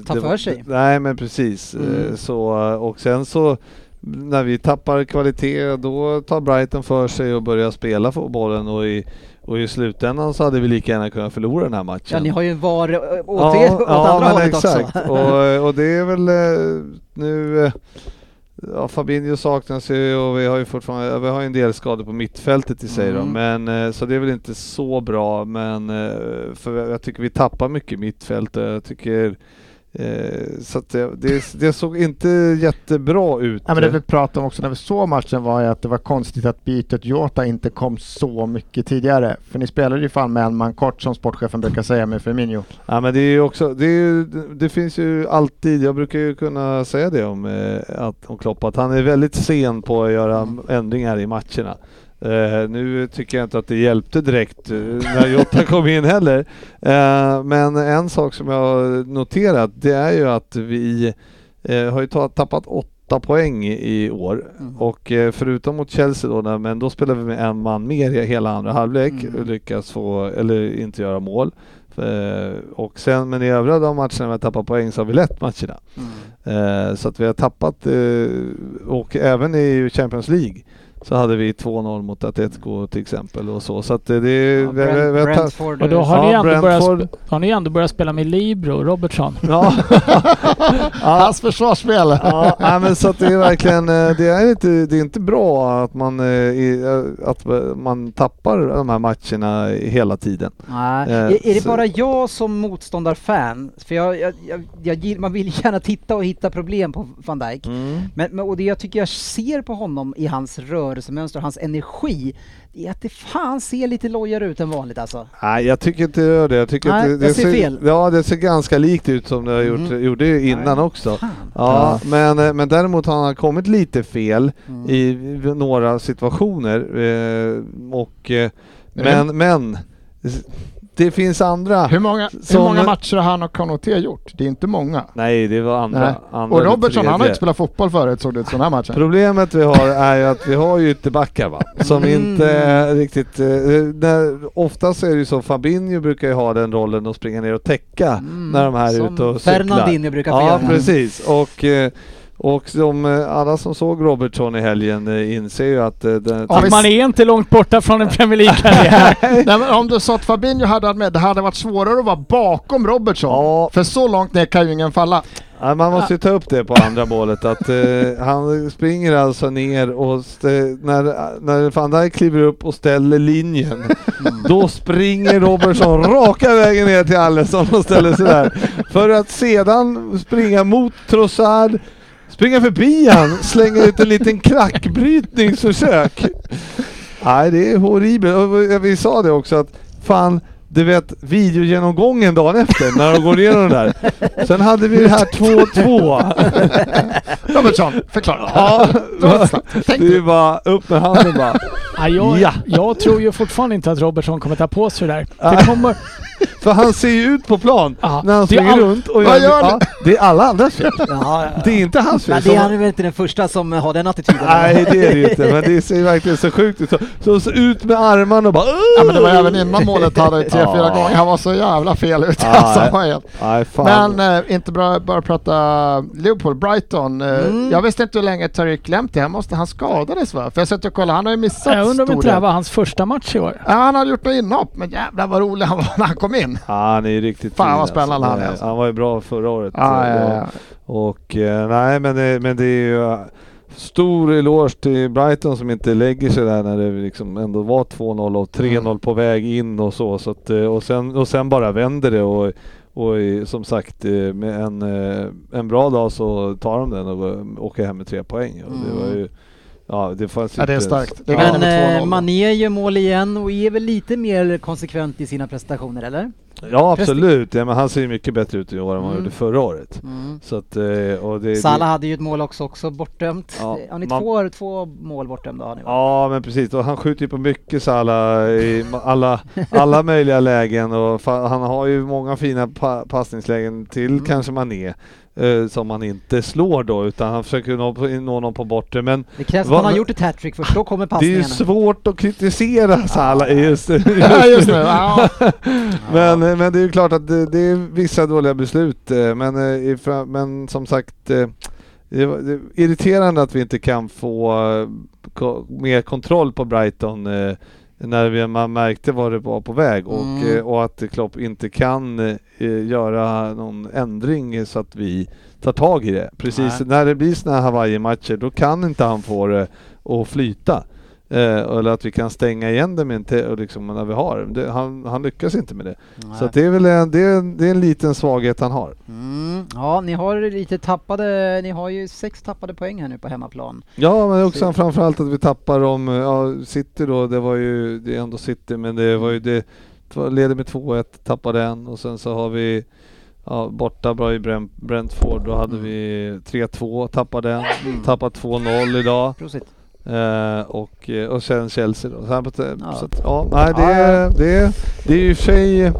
Ta det- för sig. Nej men precis. Mm. Så, och sen så när vi tappar kvalitet då tar Brighton för sig och börjar spela fotbollen och i, och i slutändan så hade vi lika gärna kunnat förlora den här matchen. Ja, ni har ju VAR åt, er, åt andra men hållet exakt. också. Och, och det är väl eh, nu eh, Ja, Fabinho saknas ju och vi har ju fortfarande, vi har en del skador på mittfältet i sig då, Mm. men eh, så det är väl inte så bra men för jag tycker vi tappar mycket mittfält jag tycker så att det, det, såg inte jättebra ut. Ja, men det vi pratade om också när vi såg matchen var ju att det var konstigt att bytet Jota inte kom så mycket tidigare. För ni spelade ju fan med en man kort som sportchefen brukar säga med Firmino. Ja men det är också, det, är det finns ju alltid, jag brukar ju kunna säga det om, eh, att, om Klopp, att han är väldigt sen på att göra ändringar i matcherna. Eh, nu tycker jag inte att det hjälpte direkt eh, när Jota kom in heller. Eh, men en sak som jag har noterat det är ju att vi har ju ta, tappat åtta poäng i, år Mm. och förutom mot Chelsea då, men då spelade vi med en man mer i hela andra halvlek Mm. och lyckas få, eller inte göra mål. Och sen, men i övriga de matcherna vi har tappat poäng så har vi lett matcherna. Mm. Så att vi har tappat, och även i Champions League så hade vi 2-0 mot Atletico till exempel och så. Så att det, det Ja, vi, vi, Brent, vi tagit- Brentford. Och då har, Ja, ni ändå börjat, har ni ändå börjat spela med Libro, Robertson. Ja. ja. Hans försvarsspel! Ja, nej, men så att det är verkligen, eh, det är inte, det är inte bra att man, eh, eh, att man tappar de här matcherna hela tiden. Nej. Eh, är, är det så- bara jag som motståndarfan? För jag, jag, jag, jag, man vill gärna titta och hitta problem på van Dijk. Men, men, och det jag tycker jag ser på honom i hans rörelsemönster, hans energi, det är att det fan ser lite lojare ut än vanligt alltså. Nej, jag tycker inte det gör det. Jag tycker Nej, att det, jag det ser fel. Ja, det ser ganska likt ut som det har gjort, Mhm. gjorde innan också. Fan. Ja, men, eh, men däremot har han kommit lite fel Mm. i några situationer. Eh, och, eh, men, men det finns andra. Hur många, hur Som- många matcher har han och Kanoté gjort? Det är inte många. Nej, det var andra. Nej. andra Och Robertson, han har inte spelat fotboll förut såg det ut den här matchen. Problemet vi har är ju att vi har ju ytterbackar va, som Mm. inte är riktigt... Eh, när, oftast är det ju så, Fabinho brukar ju ha den rollen att springa ner och täcka Mm, när de här är ute och cyklar. Fernandinho brukar få Ja, göra. precis. Och, eh, och som, eh, alla som såg Robertson i helgen eh, inser ju att eh, den, Att man är inte långt borta från en Premier League-karriär. Om du sa att Fabinho hade varit med, det hade varit svårare att vara bakom Robertson. Ja. För så långt ner kan ju ingen falla. Ja, man måste ju ta upp det på andra målet att eh, han springer alltså ner och st- när, när van Dijk kliver upp och ställer linjen då springer Robertson raka vägen ner till Allesson och ställer sig där. För att sedan springa mot Trossard, springa förbi han, slänga ut en liten klackbrytningsförsök. Nej det är horribelt. Vi sa det också att fan du vet videogenomgången dagen efter när de går igenom den där. Sen hade vi det här 2-2. Robertson, förklara. Ja, du. bara upp med handen bara. Ja, jag, Ja. jag tror ju fortfarande inte att Robertson kommer ta på sig det där. Det kommer, För han ser ju ut på plan Ja, när han det springer all- runt och Vad gör ja, Det är alla andras fel. Ja, Det är inte hans fel. men det är han väl inte den första som har den attityden? Nej det är det ju inte, men det ser verkligen så sjukt ut. Så, så, så ut med armarna och bara Ja men det var även innan målet hade tre, Ja. fyra gånger. Han var så jävla fel ute. Ja, alltså, nej. var helt- Nej fan. Men eh, inte bra, bara prata Liverpool, Brighton. Eh, Mm. Jag visste inte hur länge Tariq Lamptey, han, måste, han skadades va? För jag satt och kollade, han har ju missat Jag undrar om stor inte det här var hans första match i år. Ja, han hade gjort något inhopp, men jävlar vad rolig han var när han kom in. Ja, han är ju riktigt Fan, fin, vad spännande han är, alltså. Han var ju bra förra året. Ja, eh, ja, ja. Och eh, nej men det, men det är ju eh, stor eloge till Brighton som inte lägger sig där när det liksom ändå var 2-0 och 3-0 på väg in och så. så att, eh, och, sen, och sen bara vänder det och, och som sagt med en, en bra dag så tar de den och åker hem med tre poäng. Och det var ju, ja det fanns Ja, det är starkt. Det är. Men med 2-0 eh, Mané gör mål igen och är väl lite mer konsekvent i sina prestationer, eller? Ja absolut, ja, men han ser ju mycket bättre ut i år än vad han Mm. gjorde förra året. Mm. Så att, eh, och det, Salah det, hade ju ett mål också, också bortdömt. Ja, har ni man- två, två mål bortdömda? Har ni? Ja men precis, och han skjuter ju på mycket Salah i alla, alla möjliga lägen och han har ju många fina pa passningslägen till Mm. kanske Mané eh, som han inte slår då utan han försöker nå, nå någon på bortre men Det krävs att han har gjort ett hattrick först, då kommer det är passningarna. svårt att kritisera Salah just, just nu. Ja. men, eh, men det är ju klart att det, det är vissa dåliga beslut eh, men, eh, men som sagt det är irriterande att vi inte kan få mer kontroll på Brighton när vi, man märkte vad det var på väg och, Mm. eh, och att Klopp inte kan eh, göra någon ändring så att vi tar tag i det. Precis Nej. när det blir sådana här Hawaii-matcher då kan inte han få det att flyta. Eh, eller att vi kan stänga igen det med en liksom när vi har det. Han, han lyckas inte med det. Så att det är väl en, det är, en- det är en liten svaghet han har. Mm. Ja, ni har lite tappade, ni har ju sex tappade poäng här nu på hemmaplan. Ja men också Så- framförallt att vi tappar om, ja City då, det var ju, det är ändå City men det var ju det, leder med 2-1, tappade en och sen så har vi Ja, borta bra i Brent, Brentford, då hade Mm. vi 3-2, tappade en, tappat 2-0 idag. Prosit. Eh, och, eh, och sen Chelsea då. Så, här, Ja. så att, ja, nej det, är- det, är- det är ju i och för sig,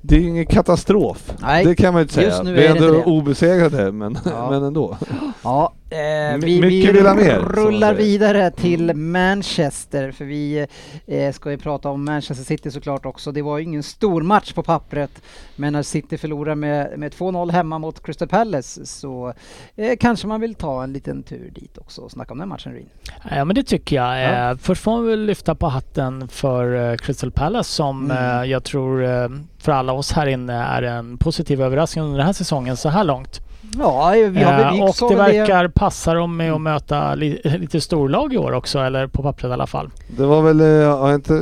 det är ju ingen katastrof. Nej, det kan man ju inte säga. vi är är ändå obesegrade men, Ja. men ändå. Ja, eh, vi, mycket vi vill ha mer, rullar vidare till Manchester för vi eh, ska ju prata om Manchester City såklart också. Det var ju ingen stor match på pappret men när City förlorar med, med 2-0 hemma mot Crystal Palace så eh, kanske man vill ta en liten tur dit också och snacka om den matchen Rin. Ja men det tycker jag. Ja. Eh, först får man väl lyfta på hatten för eh, Crystal Palace som Mm. eh, jag tror eh, för alla oss här inne är en positiv överraskning under den här säsongen så här långt. Ja, vi har väl Eh, och det verkar passa dem med att möta li lite storlag i år också, eller på pappret i alla fall. Det var väl, eh, ja, inte,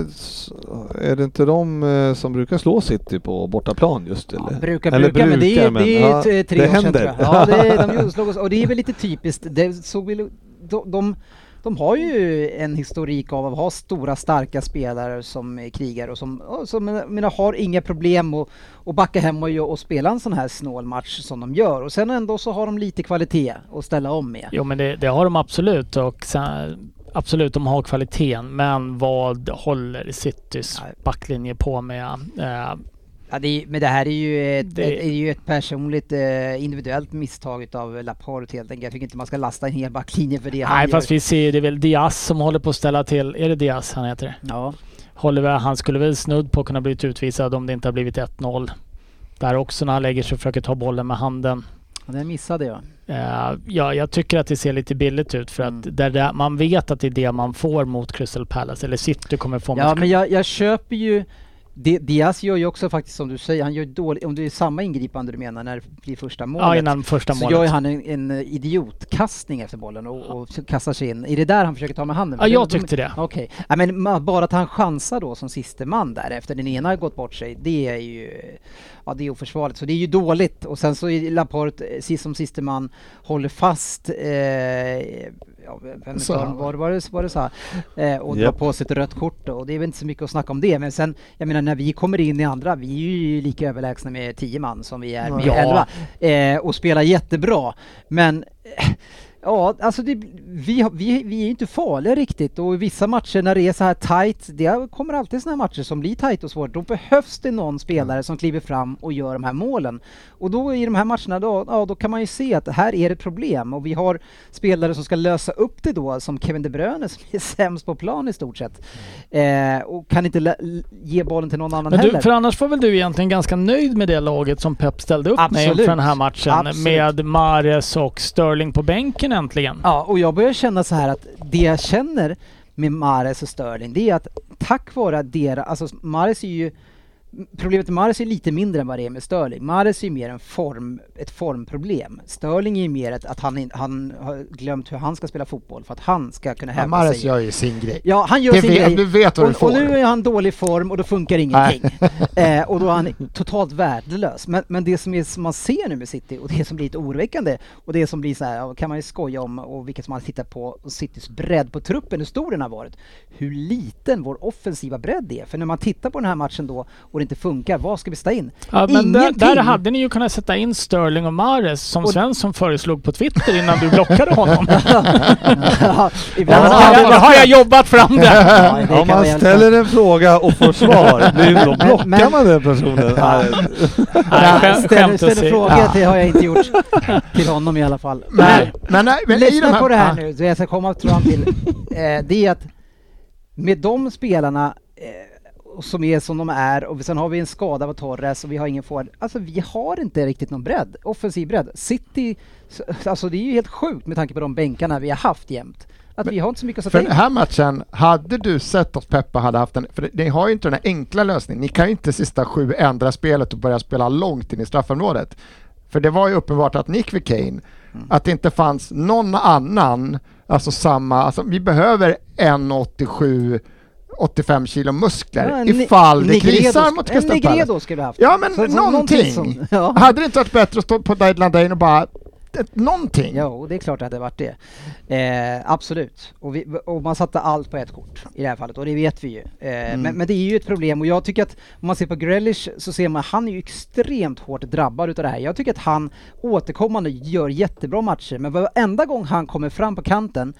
är det inte de eh, som brukar slå City på bortaplan just eller? Ja, brukar, Eller brukar, men det är, brukar, det är men, ja, t- tre det år sedan händer. tror jag. Ja, det är, de slog oss, och det är väl lite typiskt. Det såg väl, de, de, de har ju en historik av att ha stora starka spelare som är krigare och som, som menar, har inga problem att, att backa hem och, och spela en sån här snål match som de gör. Och sen ändå så har de lite kvalitet att ställa om med. Jo men det, det har de absolut och sen, absolut de har kvaliteten men vad håller Citys backlinje på med? Eh, Ja, det är, men det här är ju ett, Det- ett, är ju ett personligt eh, individuellt misstag utav Laporte helt enkelt. Jag tycker inte man ska lasta en hel backlinje för det han nej gör. fast vi ser det är väl Diaz som håller på att ställa till, är det Diaz han heter? Ja. Håller väl, han skulle väl snudd på kunna bli utvisad om det inte har blivit 1-0. Där också när han lägger sig och försöker ta bollen med handen. Ja, Den missade jag. Eh, ja, jag tycker att det ser lite billigt ut för Mm. att där det, man vet att det är det man får mot Crystal Palace, eller City kommer få Ja mot men jag, jag köper ju Diaz gör ju också faktiskt som du säger, han gör dåligt, om det är samma ingripande du menar när det blir första målet. Ja, innan första så målet. gör ju han en, en idiotkastning efter bollen och, och kastar sig in. Är det där han försöker ta med handen? Ja, jag tyckte det. Okej, ja, men bara att han chansar då som siste man där efter den ena har gått bort sig, det är ju ja, det är oförsvarligt. Så det är ju dåligt. Och sen så är Laporte eh, sist som siste man håller fast eh, ja, vem Så. var, det, var det så här? Eh, och drar Japp. på sig ett rött kort då. Och det är väl inte så mycket att snacka om det. Men sen, jag menar när vi kommer in i andra, vi är ju lika överlägsna med 10 man som vi är med Ja. 11. Eh, och spelar jättebra. Men eh, Ja, alltså det, vi, vi, vi är inte farliga riktigt och i vissa matcher när det är så här tight, det kommer alltid såna här matcher som blir tight och svårt, då behövs det någon spelare som kliver fram och gör de här målen. Och då i de här matcherna då, ja, då kan man ju se att här är det ett problem och vi har spelare som ska lösa upp det då, som Kevin De Bruyne som är sämst på plan i stort sett. Eh, och kan inte ge bollen till någon annan Men heller. du, för annars var väl du egentligen ganska nöjd med det laget som Pep ställde upp med Absolut. inför den här matchen Absolut. med Mares och Sterling på bänken äntligen. Ja, och jag börjar känna så här att det jag känner med Mares och Sterling, det är att tack vare deras, alltså Mares är ju Problemet med Mares är lite mindre än vad det är med Sterling. Mares är mer en form, ett formproblem. Sterling är mer ett, att han, han har glömt hur han ska spela fotboll för att han ska kunna Ja, hävda Mares sig. gör ju sin grej. Ja, han gör Det sin vet- grej. du vet vad du och, och får. nu är han dålig form och då funkar ingenting. eh, och då är han totalt värdelös. Men, men det som, är, som man ser nu med City och det som blir lite oroväckande och det som blir så här, ja, kan man ju skoja om och vilket som man tittar på och Citys bredd på truppen, hur stor den har varit. Hur liten vår offensiva bredd är. För när man tittar på den här matchen då och det inte funkar, vad ska vi ställa in? Ja, men där, där hade ni ju kunnat sätta in Sterling och Mares som Och- Svensson föreslog på Twitter innan du blockade honom. Ja, Det ibland har, jag, har jag jobbat fram det. Ja, det Om man ställer en fråga och får svar, det är ju- då blockar men- man den personen. Ja. Nej, Ja, skämt, ställer, ställer frågor, Ja. det har jag inte gjort till honom i alla fall. Men, men, nej, men Lyssna här, på det här Ja. nu, det jag ska komma fram till. Eh, det är att med de spelarna som är som de är och sen har vi en skada på Torres och vi har ingen forward. Alltså vi har inte riktigt någon bredd, offensiv bredd. City, alltså det är ju helt sjukt med tanke på de bänkarna vi har haft jämt. Att vi har inte så mycket att För sätta den in. här matchen, hade du sett att Peppa hade haft en... För ni har ju inte den här enkla lösningen. Ni kan ju inte sista sju ändra spelet och börja spela långt in i straffområdet. För det var ju uppenbart att Nick vid Kane, Mm. att det inte fanns någon annan, alltså samma, alltså vi behöver 1,87 85 kilo muskler Ja, en ifall det krisar mot En Crystal Palace. Negredo skulle vi haft. Ja men Så- så någonting! som- ja. Hade det inte varit bättre att stå på Dylan Dane och bara... Någonting? Jo, det är klart att det varit det. Eh, absolut. Och, vi, och man satte allt på ett kort i det här fallet och det vet vi ju. Eh, men, men det är ju ett problem och jag tycker att om man ser på Grealish så ser man att han är ju extremt hårt drabbad utav det här. Jag tycker att han återkommande gör jättebra matcher men varenda gång han kommer fram på kanten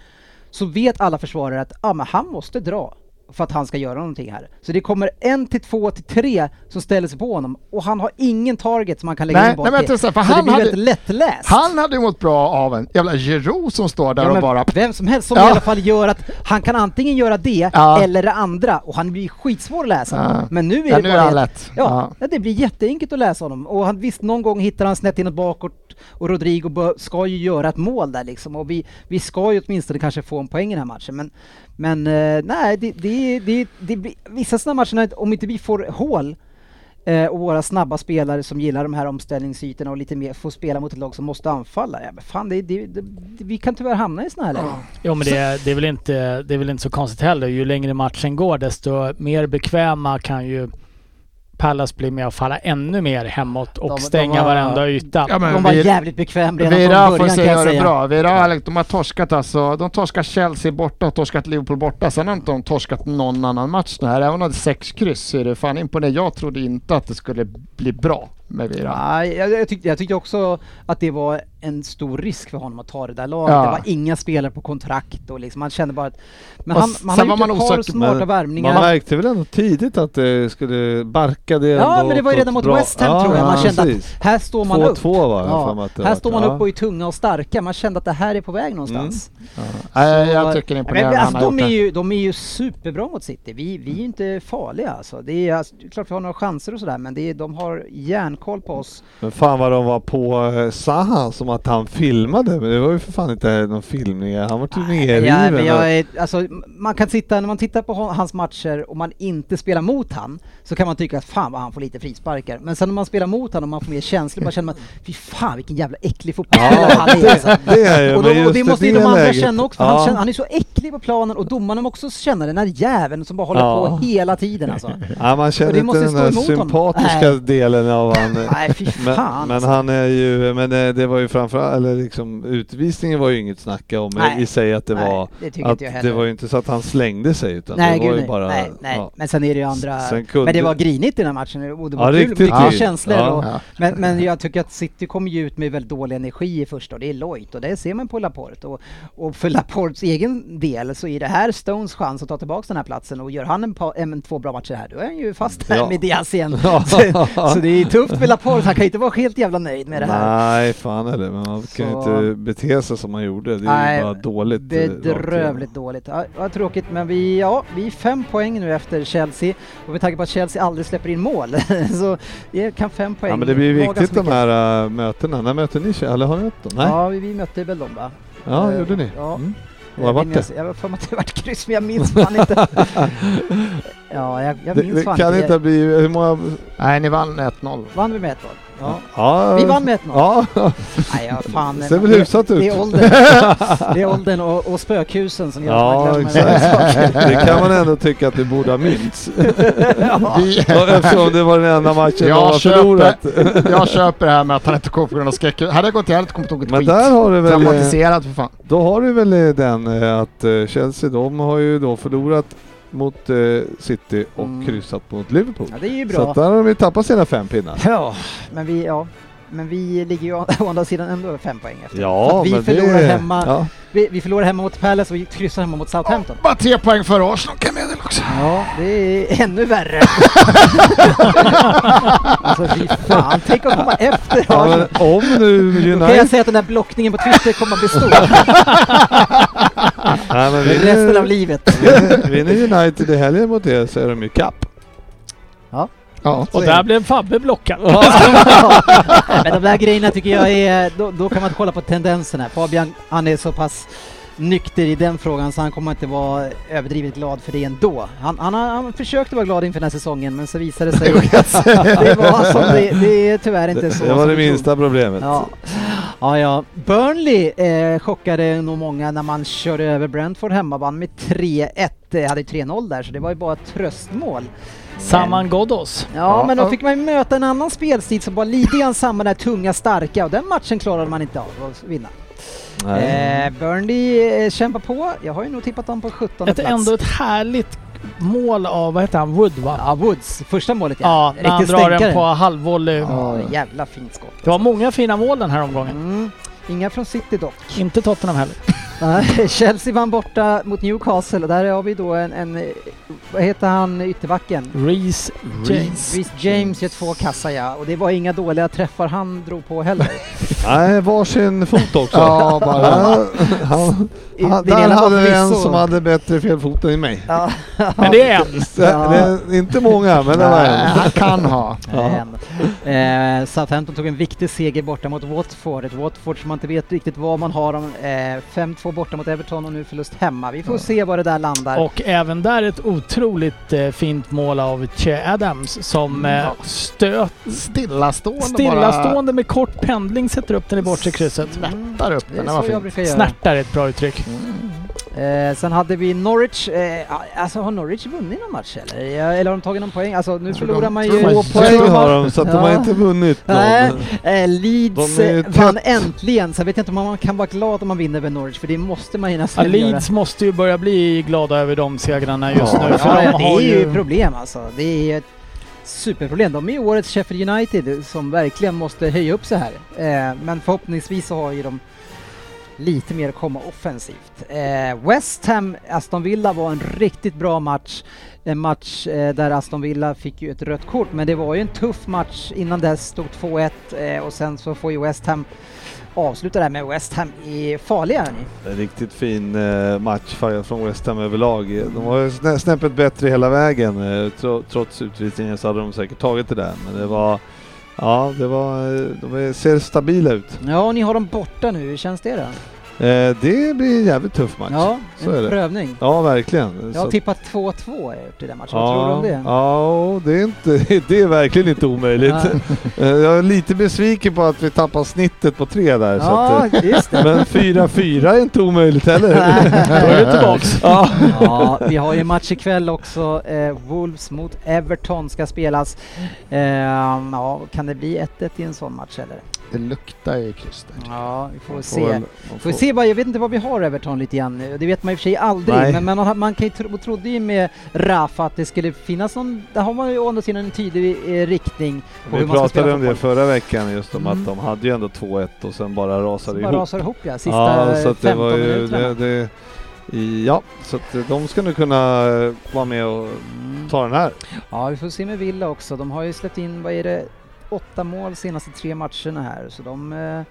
så vet alla försvarare att ah, men han måste dra för att han ska göra någonting här. Så det kommer en till två till tre som ställer sig på honom och han har ingen target som han kan lägga Nej, in bak nej, men till. säga, för så det han blir hade- väldigt lättläst. Han hade ju mått bra av en jävla Giroud som står där Ja, och bara... Vem som helst som Ja. i alla fall gör att han kan antingen göra det Ja. eller det andra och han blir skitsvår att läsa. Men nu är det nu bara är det- lätt. Ja, det blir jätteenkelt att läsa honom och han, visst någon gång hittar han snett inåt bakåt och Rodrigo ska ju göra ett mål där liksom och vi, vi ska ju åtminstone kanske få en poäng i den här matchen men men eh, nej, det, det, det, det blir, vissa sådana matcher, om inte vi får hål eh, och våra snabba spelare som gillar de här omställningsytorna och lite mer får spela mot ett lag som måste anfalla. Ja, men fan, det, det, det, vi kan tyvärr hamna i sådana här lägen. Jo men det, det, är väl inte, det är väl inte så konstigt heller. Ju längre matchen går desto mer bekväma kan ju Pallas bli med att falla ännu mer hemåt och De- de stänga var- varenda yta. Ja, De var vi- jävligt bekväm redan Vira från får början kan jag göra det säga. bra. Vira, de har torskat alltså. De torskar Chelsea borta och torskat Liverpool borta. Sen har inte de torskat någon annan match nu här. Även om de hade sex kryss så är det fan imponerande. Jag trodde inte att det skulle bli bra med Vira. Nej, jag, jag, tyckte, jag tyckte också att det var en stor risk för honom att ta det där laget. Ja. Det var inga spelare på kontrakt och liksom, man kände bara att... Men Och han, man har gjort man ett par smarta men värvningar. Man märkte väl ändå tidigt att det skulle barka det Ja, men det var ju redan mot bra- West Ham tror jag. Man ja, kände att precis. här står man upp. 2-2 var Ja, att här står man Ja. upp och är tunga och starka. Man kände att det här är på väg någonstans. Jag Så- tycker det är imponerande alltså, de, är ju, de är ju superbra mot City. Vi, vi är ju inte farliga alltså. Det är, alltså, klart vi har några chanser och sådär men det är, de har järnkoll på oss. Men fan vad de var på eh, Zaha som att han filmade, men det var ju för fan inte någon filmning. Han var ju Ja, nerriven. är, alltså, man kan sitta, när man tittar på hans matcher och man inte spelar mot han så kan man tycka att fan vad han får lite frisparkar. Men sen när man spelar mot han och man får mer känslor, bara känner man fy fan vilken jävla äcklig fotbollsspelare Ja, han är. Alltså. det, är ju, Och, då, och det måste ju de andra läget- känna också, ja. han, känner, han är så äcklig på planen och domarna måste också känna den här jäveln som bara håller Ja. på hela tiden alltså. Ja, man känner inte den där sympatiska Nej. delen av han, Nej, fy fan. men, men alltså. han är ju, men eh, det var ju framförallt, eller liksom utvisningen var ju inget snacka om Nej. i sig att det Nej, var, det att det var ju inte så att han slängde sig utan Nej, det var gud ju bara, nej, nej. ja. Men sen är det ju andra... Kunde- Men det var grinigt i den här matchen och det var Ja, kul, mycket grinigt. känslor. Ja. Och, Ja. men, men jag tycker att City kommer ju ut med väldigt dålig energi i första och det är lojt och det ser man på Laporte. Och, och för Laportes egen del så är det här Stones chans att ta tillbaka den här platsen och gör han en, pa, en två bra matcher här då är han ju fast här Ja. med Diaz igen. Ja. så, så det är tufft för Laporte, han kan ju inte vara helt jävla nöjd med det här. Nej, fan heller, men man kan ju Så- inte bete sig som man gjorde. Det är Nej, ju bara dåligt. eh, rakt. Bedrövligt dåligt. Ja, vad tråkigt, men vi, ja, vi är fem poäng nu efter Chelsea och med tanke på att Chelsea aldrig släpper in mål så kan fem poäng Ja men det blir vara viktigt ganska de mycket. här äh, mötena. När möter ni Chelsea? Eller har ni mött dem? Nej? Ja, vi, vi mötte väl dem va? Ja, Eh, gjorde ni? Ja. Mm. Jag Vad minns- det? Jag har för mig att det vart kryss, men jag minns fan inte. ja, jag, jag Det, minns det fan kan inte ha blivit... Hur många... Nej, ni vann 1-0. Vann vi med 1-0? Ja. Ja, Vi vann med 1-0. Ja, Nej, ja, fan. ser väl det- hyfsat ut. Det är åldern, det är åldern och, och spökhusen som gör Ja, att man glömmer. Det kan man ändå tycka att du borde ha minst. ja. Eftersom det var den enda matchen jag, har förlorat. köper, jag köper det här med att han inte kom på grund av skräck. Hade jag gått hade inte kommit ihåg ett Men skit. där har du väl... eh, Traumatiserad för fan. Då har du väl eh, den eh, att Chelsea, de har ju då förlorat mot eh, City och Mm. kryssat mot Liverpool. ja, det är ju Så bra. att där har de ju tappat sina fem pinnar. Ja, men vi, ja. Men vi ligger ju å å andra sidan ändå fem poäng efter. För Ja, att vi men förlorar det... hemma, Ja. vi, vi förlorar hemma mot Palace och vi kryssar hemma mot Southampton. Bara tre poäng före Arsenal kan jag meddela också. Ja, det är ännu värre. alltså fy fan, tänk att komma efter Ja, men om nu Då kan jag United... säga att den där blockningen på Twitter kommer att bestå Nej, men resten av livet. vinner, United i helgen mot er så är de ju kapp. Ja, så Och är där det. blev Fabbe blockad. Men de där grejerna tycker jag är, då, då kan man kolla på tendenserna. Fabian, han är så pass nykter i den frågan så han kommer inte vara överdrivet glad för det ändå. Han, han, har- han försökte vara glad inför den här säsongen men så visade det sig att det var som det, det är tyvärr inte Det, så. det var det minsta problemet. Ja. ja, ja. Burnley eh, chockade nog många när man körde över Brentford hemma, vann med 3-1, eh, hade 3-0 där så det var ju bara ett tröstmål. Saman Ghoddos. Ja, Ja, men då fick man ju möta en annan spelstil som var lite grann samma där tunga, starka och den matchen klarade man inte av att vinna. Nej. Eh, Burnley eh, kämpar på, jag har ju nog tippat dem på 17 Ett, plats. ändå ett härligt mål av, vad heter han, Wood va? Ja, Woods, första målet Ja, när han drar den på halvvolley. Ja, jävla fint skott. Det var många fina mål den här omgången. Mm. Inga från City dock. Inte Tottenham heller. Chelsea vann borta mot Newcastle och där har vi då en, en vad heter han ytterbacken? Reece James. Reece James gör två kassa ja, och det var inga dåliga träffar han drog på heller. Nej, varsin fot också. ja, bara. Han, han, där hade vi en som hade bättre felfoten än mig. Men det är en. Ja. Det är inte många, men det var en. Han kan ha. Eh, Southampton tog en viktig seger borta mot Watford, ett Watford som man inte vet riktigt vad man har. Eh, 2 borta mot Everton och nu förlust hemma. Vi får mm. se var det där landar. Och även där ett otroligt eh, fint mål av Che Adams som mm. eh, stöt... Stillastående Stillastående bara. med kort pendling sätter upp den i bortre krysset. Snärtar upp den. Det var fint. Snärtar är ett bra uttryck. Mm. Eh, sen hade vi Norwich. Eh, alltså har Norwich vunnit någon match eller? Ja, eller har de tagit någon poäng? Alltså nu förlorar de- man ju... Två poäng har de, så att de har Ja. inte vunnit någon. Nej, eh, Leeds eh, vann äntligen, så jag vet inte om man kan vara glad om man vinner över Norwich, för det måste man ju Ja, nästan göra. Leeds måste ju börja bli glada över de segrarna just Ja. nu. För Ja, de ja, det har är ju ju... problem alltså. Det är ett superproblem. De är ju årets Sheffield United som verkligen måste höja upp sig här. Eh, men förhoppningsvis så har ju de lite mer att komma offensivt. Eh, West Ham, Aston Villa var en riktigt bra match. En match eh, där Aston Villa fick ju ett rött kort, men det var ju en tuff match. Innan dess stod 2-1 eh, och sen så får ju West Ham avsluta det här med West Ham i farliga hörni. En riktigt fin eh, match från West Ham överlag. De var ju snäppet bättre hela vägen. eh, tro- Trots utvisningen så hade de säkert tagit det där. Men det var... Ja, det var... De ser stabila ut. Ja, och ni har dem borta nu. Hur känns det då? Eh, det blir en jävligt tuff match. Ja, så är en det. prövning. Ja, verkligen. Jag har Så- tippat 2-2 har jag gjort i den matchen. Vad tror du om det? Ja, det är, inte, det är verkligen inte omöjligt. Eh, Jag är lite besviken på att vi tappar snittet på tre där. Så att, Ja, eh, just det. men 4-4 är inte omöjligt heller. Då är du tillbaks. ja. Ja, vi har ju match ikväll också. Eh, Wolves mot Everton ska spelas. Eh, ja, kan det bli 1-1 i en sån match eller? Det luktar ju där. Ja, vi får Man se. får väl- Får vi får- se bara, jag vet inte vad vi har Everton lite grann. Det vet man i och för sig aldrig, Nej. men man, man kan ju tro, trodde ju med Rafa att det skulle finnas någon, där har man ju å andra sidan en tydlig eh, riktning på Vi hur pratade om det fotboll. förra veckan just om Mm. att de hade ju ändå 2-1 och sen bara rasade Så bara ihop. rasar ihop ja, sista ja, så eh, att det 15 var ju, minuterna. det, det, ja, så att de ska nu kunna eh, vara med och ta den här. Ja, vi får se med Villa också. De har ju släppt in, vad är det, åtta mål senaste tre matcherna här, så de eh,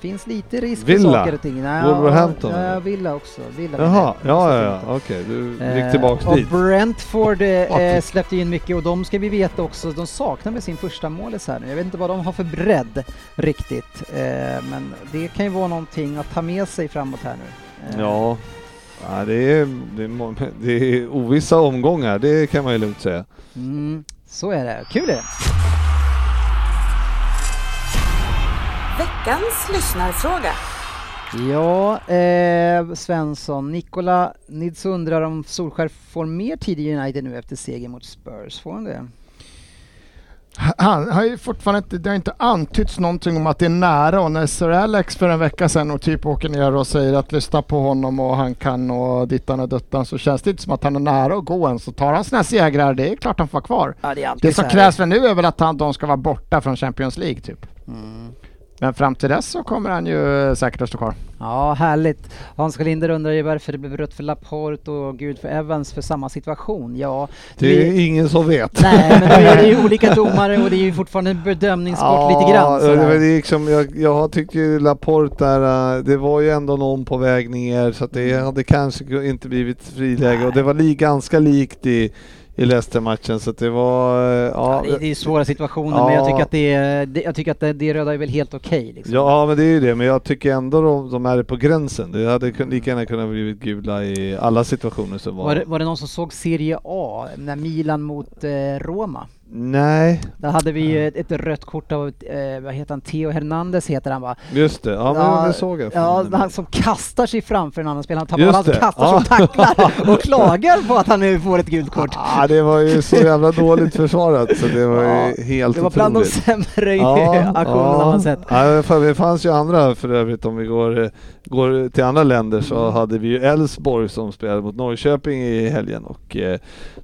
finns lite risk Villa? för saker och ting. Nej, Wolverhampton, Ja? Villa också. Villa Jaha, ja, ja, ja, okej, du Eh, gick tillbaks och dit. Brentford eh, eh, släppte in mycket och de ska vi veta också, de saknar med sin första målis här nu. Jag vet inte vad de har för bredd riktigt, eh, men det kan ju vara någonting att ta med sig framåt här nu. Eh, Ja, ja det, är, det, är, det är ovissa omgångar, det kan man ju lugnt säga. Mm, så är det. Kul är det. Veckans lyssnarfråga. Ja, eh, Svensson. Nikola Nids undrar om Solskär får mer tid i United nu efter seger mot Spurs. Får han det? Han har ju fortfarande inte, det har inte antytts någonting om att det är nära och när Sir Alex för en vecka sedan och typ åker ner och säger att lyssna på honom och han kan och dittan och duttan så känns det inte som att han är nära att gå än. Så tar han sina segrar, det är klart han får vara kvar. Ja, det Det som krävs för nu är väl att han, de ska vara borta från Champions League typ. Mm. Men fram till dess så kommer han ju säkert att stå kvar. Ja, härligt. Hans Schalinder undrar ju varför det blev rött för Laporte och gult för Evans för samma situation. Ja, Det är ingen som vet. Nej, men nu är det ju olika domare och det är ju fortfarande en bedömningssport lite grann. Ja, sådär. det, var liksom, jag, jag tyckte ju Laporte där, äh, det var ju ändå någon på väg ner så det hade kanske inte blivit friläge och det var li, ganska likt i, i Leicester-matchen så det var, äh, Ja, ja, det, är svåra situationer, Ja. men jag tycker att det, är- jag tycker att det, det röda är väl helt okej. liksom. Ja men det är ju det, men jag tycker ändå de, de är på gränsen. Det hade lika gärna kunnat blivit gula i alla situationer som var. var, det, var det någon som såg Serie A, när Milan mot eh, Roma? Nej, Där hade vi ju ett, ett rött kort av, eh, vad heter han, Theo Hernandez heter han va? just det. Ja, men Ja, det såg jag. Ja, han som kastar sig framför en annan spelare, han tappar han det. kastar Ja. som tacklar och klagar på att han nu får ett gult kort. Ah, det var ju så jävla dåligt försvarat så det var Ja, ju helt Det var bland de otroligt. sämre aktionerna man sett. Ja, för det fanns ju andra för övrigt om vi går, går till andra länder så Mm. hade vi ju Elfsborg som spelade mot Norrköping i helgen och eh,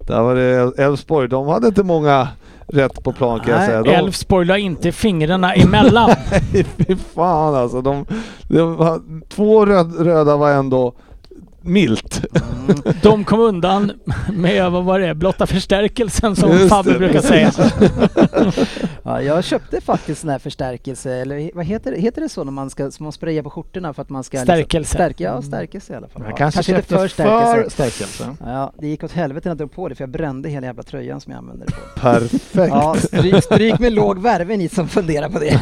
där var det Elfsborg, de hade inte många rätt på plan kan jag säga. Elfsborg la inte fingrarna emellan. Nej, fy fan alltså. De, de var, två röd, röda var ändå milt. De kom undan med, vad var det, blotta förstärkelsen som Fabbe brukar säga. Ja, jag köpte faktiskt sån här förstärkelse, eller vad heter det, heter det så när man ska man sprayar på skjortorna för att man ska... Stärkelse. Liksom, stärka, ja, stärkelse i alla fall. Jag Ja, kanske, inte köpte för för stärkelse. stärkelse. Ja, det gick åt helvete när jag drog på det för jag brände hela jävla tröjan som jag använde det på. Perfekt. Ja, stryk, stryk med låg värme ni som funderar på det.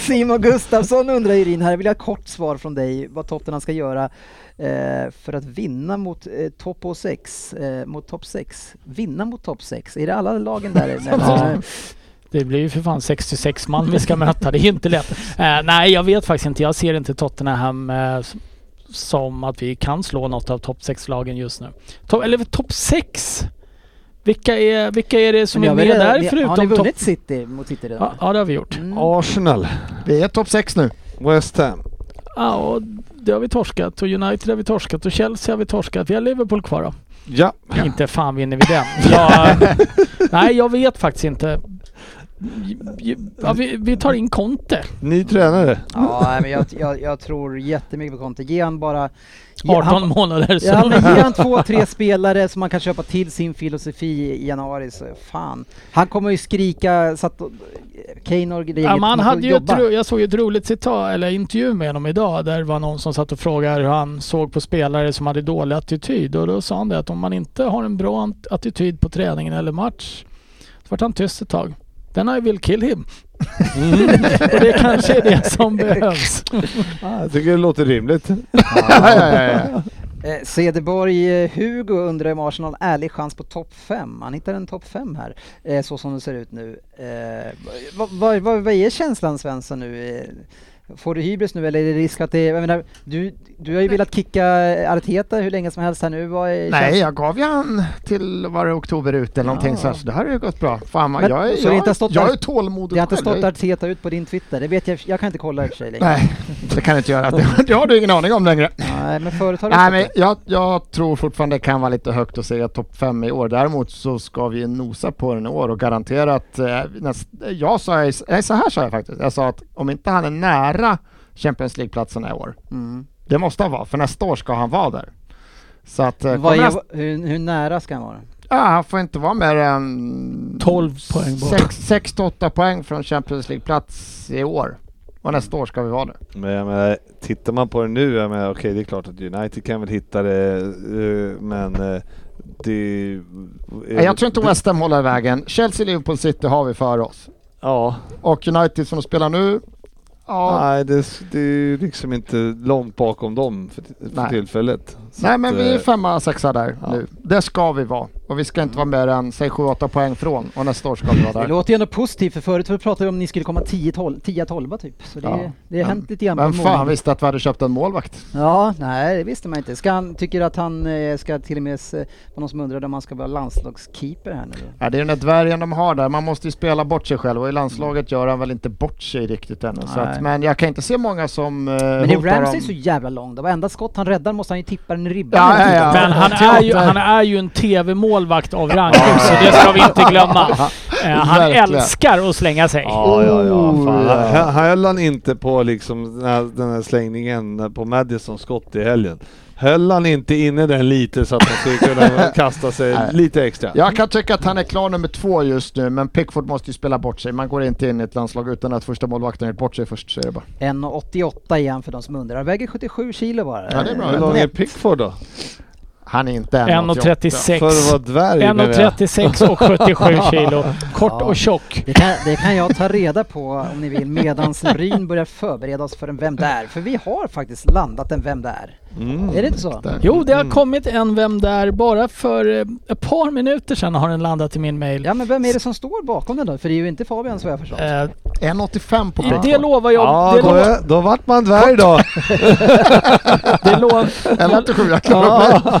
Simon Gustafsson undrar Irin, här vill jag ha kort svar från dig vad Tottenham ska göra eh, för att vinna mot eh, topp 6, eh, mot topp 6. Vinna mot topp 6, är det alla lagen där? Ja. Det blir ju för fan 66 man vi ska möta, det är inte lätt. Eh, nej, jag vet faktiskt inte. Jag ser inte Tottenham eh, som att vi kan slå något av topp 6-lagen just nu. To- eller topp 6? Vilka är, vilka är det som är med där ni- Har ni förutom vunnit City mot City redan? Ja, ja, det har vi gjort. Mm. Arsenal, Vi är topp 6 nu. West Ham. Ja, och det har vi torskat och United har vi torskat och Chelsea har vi torskat. Vi har Liverpool kvar då. Ja. Inte fan vinner vi den. Jag, nej, jag vet faktiskt inte. Ja, vi, vi tar in Conte. Ny tränare. Ja, men jag, jag, jag tror jättemycket på Conte. Ge han bara... ge 18 han, månader. Så. Ja, men ge han två, tre spelare som man kan köpa till sin filosofi i januari så fan. Han kommer ju skrika så att Kane och grejer Ja, man hade ju ett, jobba. ro- jag såg ett roligt citat, eller intervju med honom idag, där var någon som satt och frågade hur han såg på spelare som hade dålig attityd. Och då sa han det att om man inte har en bra attityd på träningen eller match, så vart han tyst ett tag. Then I will kill him. Och det kanske är det som behövs. Ja, jag tycker det låter rimligt. ja. Eh, Cederborg, eh, Hugo undrar om Arsenal ärlig chans på topp 5. Han hittar en topp 5 här, eh, så som det ser ut nu. Vad, vad, vad, är känslan Svensson nu? Får du hybris nu eller är det risk att det, jag menar, du, du har ju velat kicka Arteta hur länge som helst här nu. Nej, känslan? jag gav ju han till, var det oktober ut eller någonting Ja. så, här, så det här har ju gått bra. Fan, Men- jag, är- så det jag, stått jag är tålmodig Det har inte stått Arteta ut på din Twitter, det vet jag, jag kan inte kolla i och för sig längre. Nej, det kan jag inte göra. Det, det har du ingen aning om längre. Nej, men förut har det Nej, men jag, jag tror fortfarande det kan vara lite högt att säga topp fem i år. Däremot så ska vi nosa på den i år och garantera att eh, näst, jag sa, nej, så här sa jag faktiskt. Jag sa att om inte han är nära Champions League-platserna i år, Mm. Det måste han vara, för nästa år ska han vara där. Så att, eh, är, nästa, hur, hur nära ska han vara? ja, han får inte vara mer än 12 poäng bort. 6-8 poäng från Champions League-plats i år. Och nästa år ska vi vara det. Men jag menar, tittar man på det nu, jag menar, okej det är klart att United kan väl hitta det, eh, men eh, det... Nej, jag tror inte West Ham håller vägen. Chelsea, Liverpool, City har vi för oss. Ja, Och United som de spelar nu, ja, nej det, det är liksom inte långt bakom dem för, för tillfället. Så Nej att, men vi är eh, femma, sexa där ja. nu. Det ska vi vara. Och vi ska inte vara mer än, säg 7-8 poäng från. Och nästa år ska vi vara Det där. låter ju ändå positivt för förut pratade vi om att ni skulle komma 10-12 typ. Så det, Ja. det har Men- hänt lite grann på fan mållinjen. visste att vi hade köpt en målvakt? Ja, nej det visste man inte. Ska han, tycker att han eh, ska till och med, var någon som undrade om han ska vara landslagskeeper här nu? Ja, det är den där dvärgen de har där. Man måste ju spela bort sig själv och i landslaget gör han väl inte bort sig riktigt ännu. Så att, men jag kan inte se många som uh, Men är Ramsey så jävla lång då? Varenda skott han räddar måste han ju tippa den i ribban. Ja, ja, ja. Men han är, ju, han är ju en TV-målvakt av rang så det ska vi inte glömma. Eh, han älskar att slänga sig. Ja, ja, ja. Oh, Fan. Höll han inte på liksom den här, den här slängningen på Madison skott i helgen? Höll han inte inne den lite så att man skulle kunna kasta sig lite extra? Jag kan tycka att han är klar nummer två just nu, men Pickford måste ju spela bort sig. Man går inte in i ett landslag utan att första målvakten gjort bort sig först, så är det bara. 1,88 igen för de som undrar. Han väger 77 kilo bara. Ja, det är bra. Hur lång är Pickford då? Han är inte 1,88. 1,36. För att vara dvärg menar jag. 1,36 och 77 kilo. Kort Ja. och tjock. Det kan, det kan jag ta reda på om ni vill medans Ryn börjar förbereda oss för en Vem Där? För vi har faktiskt landat en Vem Där? Mm. Är det inte så? Jo, det har Mm. kommit en Vem där bara för eh, ett par minuter sedan har den landat i min mail. Ja men vem är det som står bakom den då? För det är ju inte Fabian så jag förstått. Eh, 1,85 på Pickford. det lovar jag. Ja, det, då, lo, då vart man dvärg då. det lo, 1,87, jag klarar mig.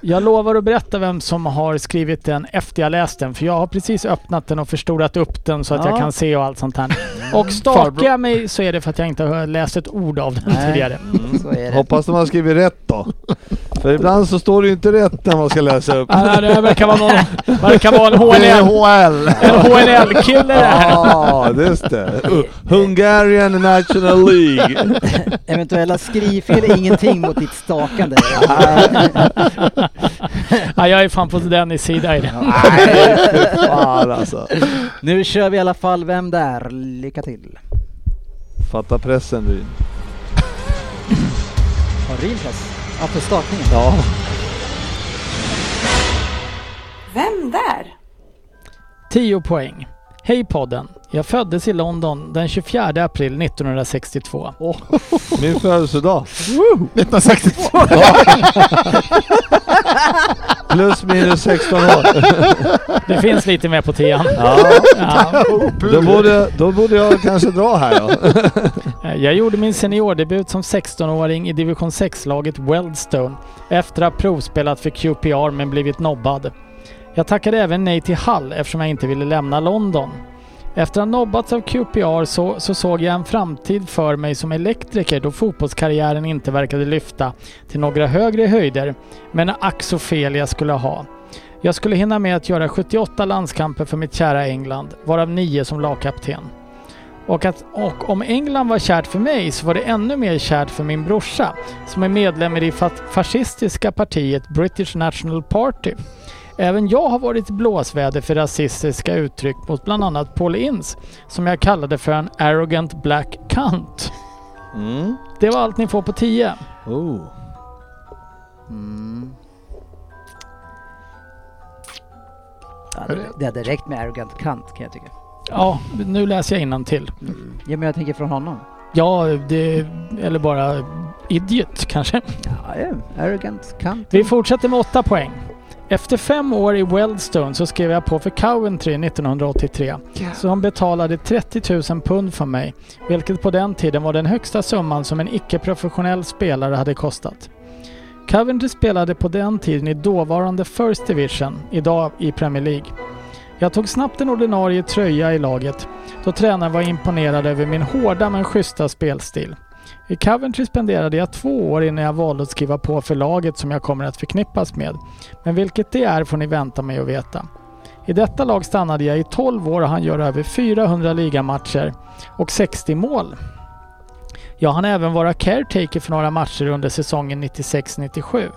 jag lovar att berätta vem som har skrivit den efter jag läst den. För jag har precis öppnat den och förstorat upp den så att Ja. jag kan se och allt sånt här. Och stakar jag mig så är det för att jag inte har läst ett ord av den Nej. tidigare. Så är det. Hoppas de har skrivit rätt då. För ibland så står det ju inte rätt när man ska läsa upp. Ah, det verkar vara någon, verkar vara en Det är HNL. HL. En HNL-kille det här. Ja, just det. Hungarian National League. Eventuella skrivfel är ingenting mot ditt stakande. Ja, jag är fan på Dennis sida i det. Nej, fan alltså. nu kör vi i alla fall Vem Där? Lycka till. Fatta pressen Ryn. Har Ryn press? Ja, för stakningen. Ja. Vem där? 10 poäng. Hej podden. Jag föddes i London den 24 april 1962. Min födelsedag. 1962. Plus minus 16 år. Det finns lite mer på tian. Ja, Ja. då, borde, då borde jag kanske dra här då. Jag gjorde min seniordebut som 16-åring i division 6-laget Weldstone efter att ha provspelat för QPR men blivit nobbad. Jag tackade även nej till Hull eftersom jag inte ville lämna London. Efter att ha nobbats av QPR så, så såg jag en framtid för mig som elektriker då fotbollskarriären inte verkade lyfta till några högre höjder, men ack så fel jag skulle ha. Jag skulle hinna med att göra 78 landskamper för mitt kära England, varav 9 som lagkapten. Och, att, och om England var kärt för mig så var det ännu mer kärt för min brorsa som är medlem i det fascistiska partiet British National Party. Även jag har varit blåsväder för rasistiska uttryck mot bland annat Paul Ince som jag kallade för en arrogant black cunt. Mm. Det var allt ni får på 10. Oh. Mm. Ja, det, hade räckt med arrogant kant kan jag tycka. Ja, nu läser jag till. Ja, men jag tänker från honom. Ja, det... Eller bara idiot kanske. Ja, ja. Arrogant, kant. Vi fortsätter med åtta poäng. Efter fem år i Weldstone så skrev jag på för Coventry 1983. Så de betalade 30 000 pund för mig, vilket på den tiden var den högsta summan som en icke-professionell spelare hade kostat. Coventry spelade på den tiden i dåvarande First Division, idag i Premier League. Jag tog snabbt en ordinarie tröja i laget då tränaren var imponerad över min hårda men schyssta spelstil. I Coventry spenderade jag två år innan jag valde att skriva på för laget som jag kommer att förknippas med. Men vilket det är får ni vänta mig att veta. I detta lag stannade jag i 12 år och han gör över 400 ligamatcher och 60 mål. Jag hann även vara caretaker för några matcher under säsongen 96-97.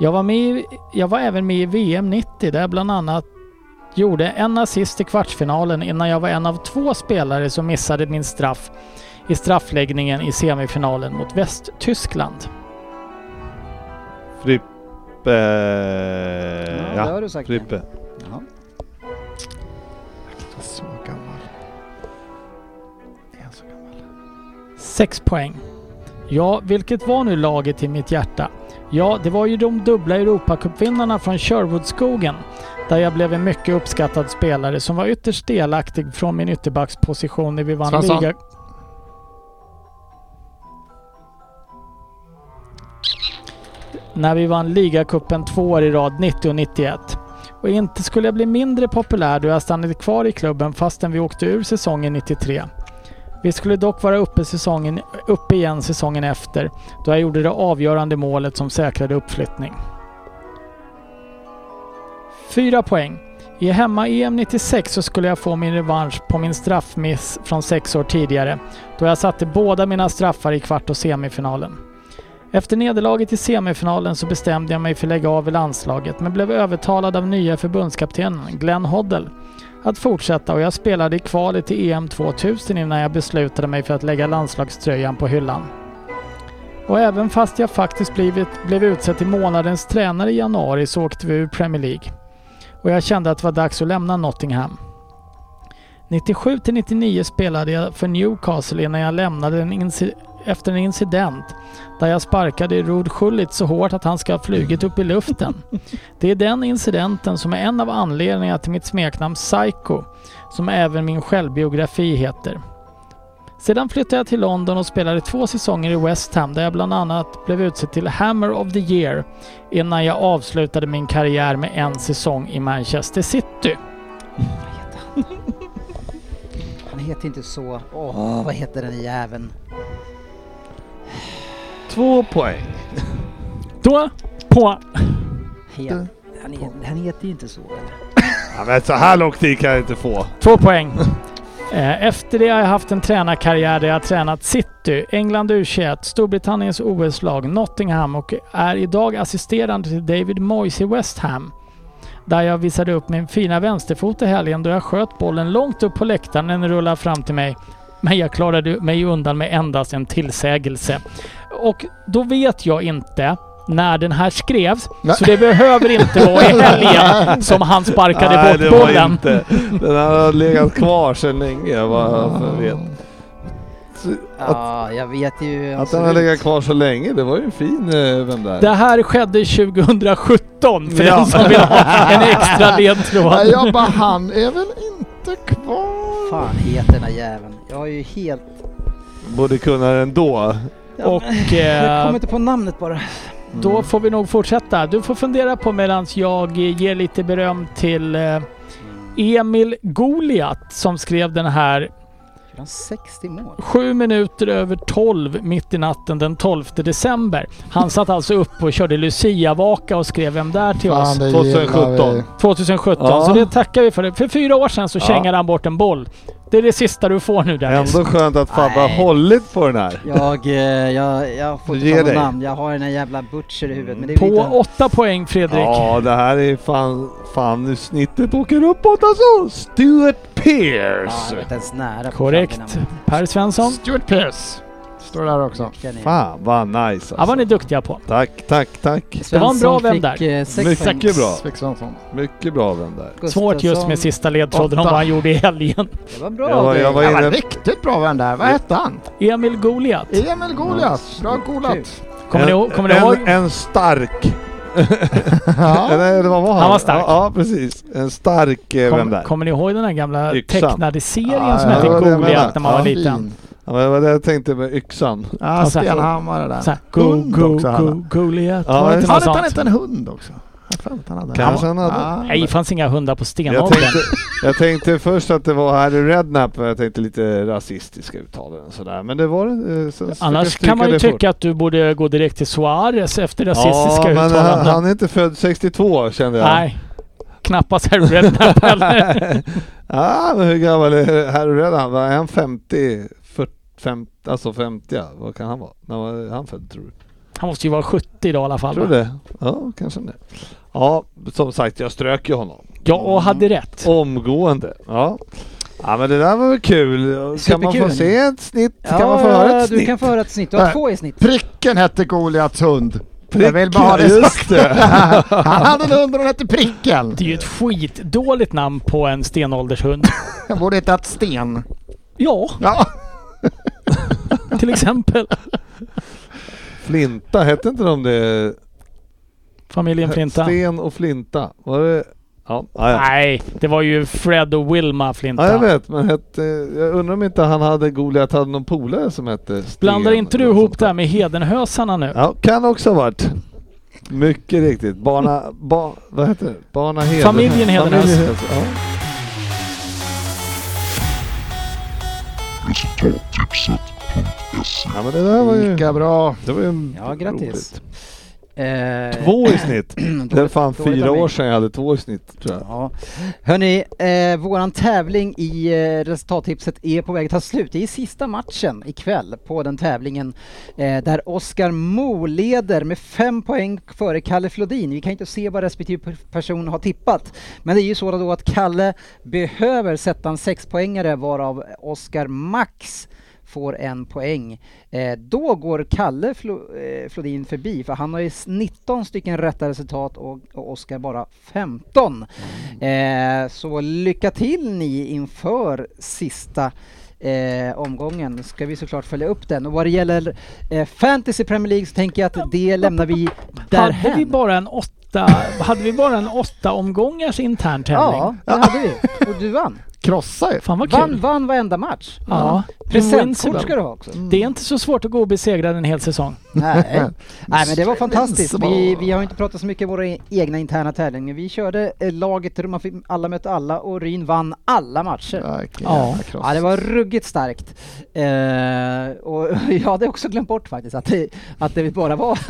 Jag var, med, jag var även med i VM 90 där jag bland annat gjorde en assist i kvartsfinalen innan jag var en av två spelare som missade min straff i straffläggningen i semifinalen mot Västtyskland. Frippe... Ja, det har du sagt. Frippe. Ja. Så gammal. Är så gammal? Sex poäng. Ja, vilket var nu laget i mitt hjärta? Ja, det var ju de dubbla Europacupvinnarna från Sherwoodskogen där jag blev en mycket uppskattad spelare som var ytterst delaktig från min ytterbacksposition när vi vann Svensson. liga... När vi vann ligacupen två år i rad, 90 och 91. Och inte skulle jag bli mindre populär då jag stannade kvar i klubben fastän vi åkte ur säsongen 93. Vi skulle dock vara uppe, säsongen, uppe igen säsongen efter då jag gjorde det avgörande målet som säkrade uppflyttning. Fyra poäng. I hemma-EM 96 så skulle jag få min revansch på min straffmiss från sex år tidigare då jag satte båda mina straffar i kvart och semifinalen. Efter nederlaget i semifinalen så bestämde jag mig för att lägga av i landslaget men blev övertalad av nya förbundskaptenen Glenn Hoddle att fortsätta och jag spelade i kvalet till EM 2000 innan jag beslutade mig för att lägga landslagströjan på hyllan. Och även fast jag faktiskt blivit, blev utsedd till månadens tränare i januari så åkte vi ur Premier League. Och jag kände att det var dags att lämna Nottingham. 97 till 99 spelade jag för Newcastle innan jag lämnade den efter en incident där jag sparkade Rud Schullit så hårt att han ska ha flugit upp i luften. Det är den incidenten som är en av anledningarna till mitt smeknamn Psycho, som även min självbiografi heter. Sedan flyttade jag till London och spelade två säsonger i West Ham där jag bland annat blev utsedd till Hammer of the Year innan jag avslutade min karriär med en säsong i Manchester City. Han heter inte så. Åh, vad heter den jäveln? Två poäng. Då på... Het, han, han heter ju inte så. eller? Ja, men så här lång tid kan jag inte få. Två poäng. Eh, Efter det har jag haft en tränarkarriär där jag har tränat City, England U21, Storbritanniens OS-lag, Nottingham och är idag assisterande till David Moyes i West Ham. Där jag visade upp min fina vänsterfot i helgen då jag sköt bollen långt upp på läktaren när den rullade fram till mig. Men jag klarade mig undan med endast en tillsägelse. Och då vet jag inte när den här skrevs, Nej. så det behöver inte vara i helgen som han sparkade Nej, bort bollen. inte. Den har legat kvar sedan länge vad jag vet. Att, Ja, jag vet ju att den har legat kvar så länge, det var ju en fin eh, vem där. Det här skedde 2017 för Ja. den som vill ha en extra Nej, ledtråd. jag bara, han är väl inte kvar? Fan heter den här jäveln? Jag har ju helt... Borde kunna det ändå. Ja, Och jag eh, kommer inte på namnet bara. då får vi nog fortsätta. Du får fundera på medan jag ger lite beröm till eh, Emil Goliat som skrev den här Gjorde han 60 mål? sju minuter över 12 mitt i natten den 12 december. Han satt alltså upp och körde Lucia-vaka och skrev Vem där till oss Fan, det 2017. gillar vi. 2017. Ja. Så det tackar vi för. För fyra år sedan så Ja. kängade han bort en boll. Det är det sista du får nu Dennis. Ändå skönt att Fabbe har hållit på den här. Jag, eh, jag, jag får inte något namn. Jag har den här jävla Butcher i huvudet. Men det är På lite... åtta poäng Fredrik. Ja, det här är fan... Fan, nu snittet åker uppåt alltså! Stuart Pearce! jag inte ens nära på Korrekt. Per Svensson. Stuart Pearce. Står där också. Fan vad nice alltså. Ja, var ni duktiga på. Tack, tack, tack. Det var en bra Svensson fick, där. eh, sex Mycket bra. Svensson. Mycket bra vän där. Svårt just med sista ledtråden om vad han gjorde i helgen. Det var bra Jag var- jag var Det var riktigt bra vän där. Vad hette han? Emil Goliat. Emil Goliat. Bra golat. Kommer ni, ihåg- kommer ni en, ihåg? En stark. Ja. Eller vad var han? Han var stark. Ja, ja precis. En stark eh, Kom, där. kommer ni ihåg den här gamla Yxan. tecknade serien Ja, som ja, hette det det Goliat när man var Ja, liten? Ja, men det var det jag tänkte med yxan. Ja, stenhammare där. Så här, go, Hund go, go. Goliat. Ja, det inte Hade något han inte en hund också? Jag han hade. Kanske han hade. Ja, Nej, det fanns inga hundar på Jag stenåldern. tänkte, jag tänkte först att det var Harry Redknapp, jag tänkte lite rasistiska uttalanden och sådär. Men det var det. eh, jag Annars kan man ju fort. tycka att du borde gå direkt till Suarez efter rasistiska Ja, men han, uttalanden. han är inte född 62 kände jag. Nej, knappast Harry Redknapp heller. ja, men hur gammal är Harry Redknapp? Var han 50? 40, 50 alltså 50 ja. Vad kan han vara? När var han född tror du? Han måste ju vara 70 idag i alla fall. Tror du det? Ja, kanske det. Ja, som sagt jag strök ju honom. Ja, och hade rätt. Omgående. Ja. Ja men det där var väl kul. Kan man få se ett snitt? Ja, kan man få höra ett du snitt? kan få höra ett snitt. Du har två i snitt. Pricken hette Goliats hund. Prick, Jag vill bara ha det sagt. det. Han hade en hund och den hette Pricken. Det är ju ett skitdåligt namn på en stenåldershund. Jag borde hetat Sten. Ja, Ja. till exempel. Flinta, hette inte de det? Familjen Flinta. Sten och Flinta. Var det? Ja, ja, ja. Nej, det var ju Fred och Wilma Flinta. ja jag vet men hette, jag undrar om inte han hade Goliat hade någon polare som hette Sten. Blandar inte du ihop det här med Hedenhösarna nu? Ja, kan också ha varit. Mycket riktigt. Barna, ba, vad heter det? Barna Heden. Familjen Hedenhös. Familjen- Ja. Ja men det där var ju... Lika bra. Det var ju Ja, grattis. Eh, Två i snitt. Det är fan fyra år sedan jag hade två i snitt tror jag. Ja. Hörni, eh, våran tävling i eh, resultattipset är på väg att ta slut. Det är sista matchen ikväll på den tävlingen eh, där Oskar Mo leder med fem poäng före Kalle Flodin. Vi kan inte se vad respektive per- person har tippat. Men det är ju så då att Kalle behöver sätta en sexpoängare varav Oskar max får en poäng. Eh, då går Kalle Flo, eh, Flodin förbi för han har ju s- 19 stycken rätta resultat och, och Oskar bara 15. Eh, så lycka till ni inför sista eh, omgången. Ska vi såklart följa upp den. Och vad det gäller eh, Fantasy Premier League så tänker jag att det lämnar vi Hade vi därhän. bara en åtta, hade vi bara en åtta omgångars intern tävling? Ja, det hade vi. Och du vann. Krossa ju. Fan vad kul. Vann, vann varenda match. Ja. Presentkort Invincible. ska du ha också. Det är inte så svårt att gå obesegrad en hel säsong. Nej. Nej men det var fantastiskt. Vi, vi har inte pratat så mycket om våra egna interna tävlingar. Vi körde eh, laget, man fick, alla mötte alla och Ryn vann alla matcher. Vilken Ja. Ja det var ruggigt starkt. Eh, och jag hade också glömt bort faktiskt att det, att det bara var...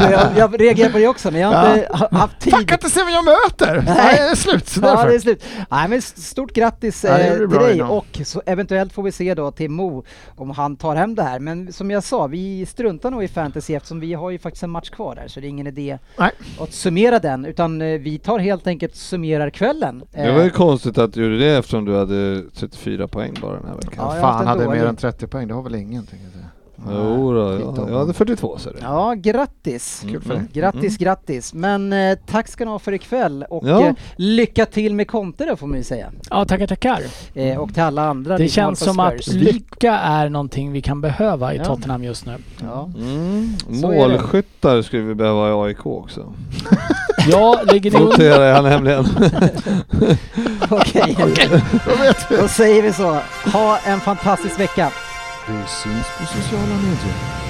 Så jag, jag reagerar på det också men jag har inte ha- haft tid. Kan inte se vem jag möter! Nej. Nej, det är slut. Ja, därför. det är slut. Nej, men stort grattis Ja, det eh, till dig idag. och så eventuellt får vi se då till Mo om han tar hem det här. Men som jag sa, vi struntar nog i fantasy eftersom vi har ju faktiskt en match kvar där så det är ingen idé Nej. att summera den utan eh, vi tar helt enkelt summerar kvällen. Det var ju Eh, konstigt att du gjorde det eftersom du hade 34 poäng bara den här veckan. Ja, Fan, hade dålig- mer än 30 poäng. Det har väl ingen, tänker jag säga. Jo då, jag, jag hade 42 så det. Ja, grattis! Mm, Kul för mm, dig. Grattis, mm. grattis! Men eh, tack ska ni ha för ikväll och Ja. eh, lycka till med Conte då får man ju säga. Ja, tackar, tackar. Eh, och till alla andra. Det känns som att Spurs. lycka är någonting vi kan behöva i Ja. Tottenham just nu. Ja. Mm. Så är det. Målskyttar skulle vi behöva i AIK också. Ja, ligger ni under? Noterar jag nämligen. Okej, Då vet vi. då säger vi så. Ha en fantastisk vecka! Vi syns på sociala medier.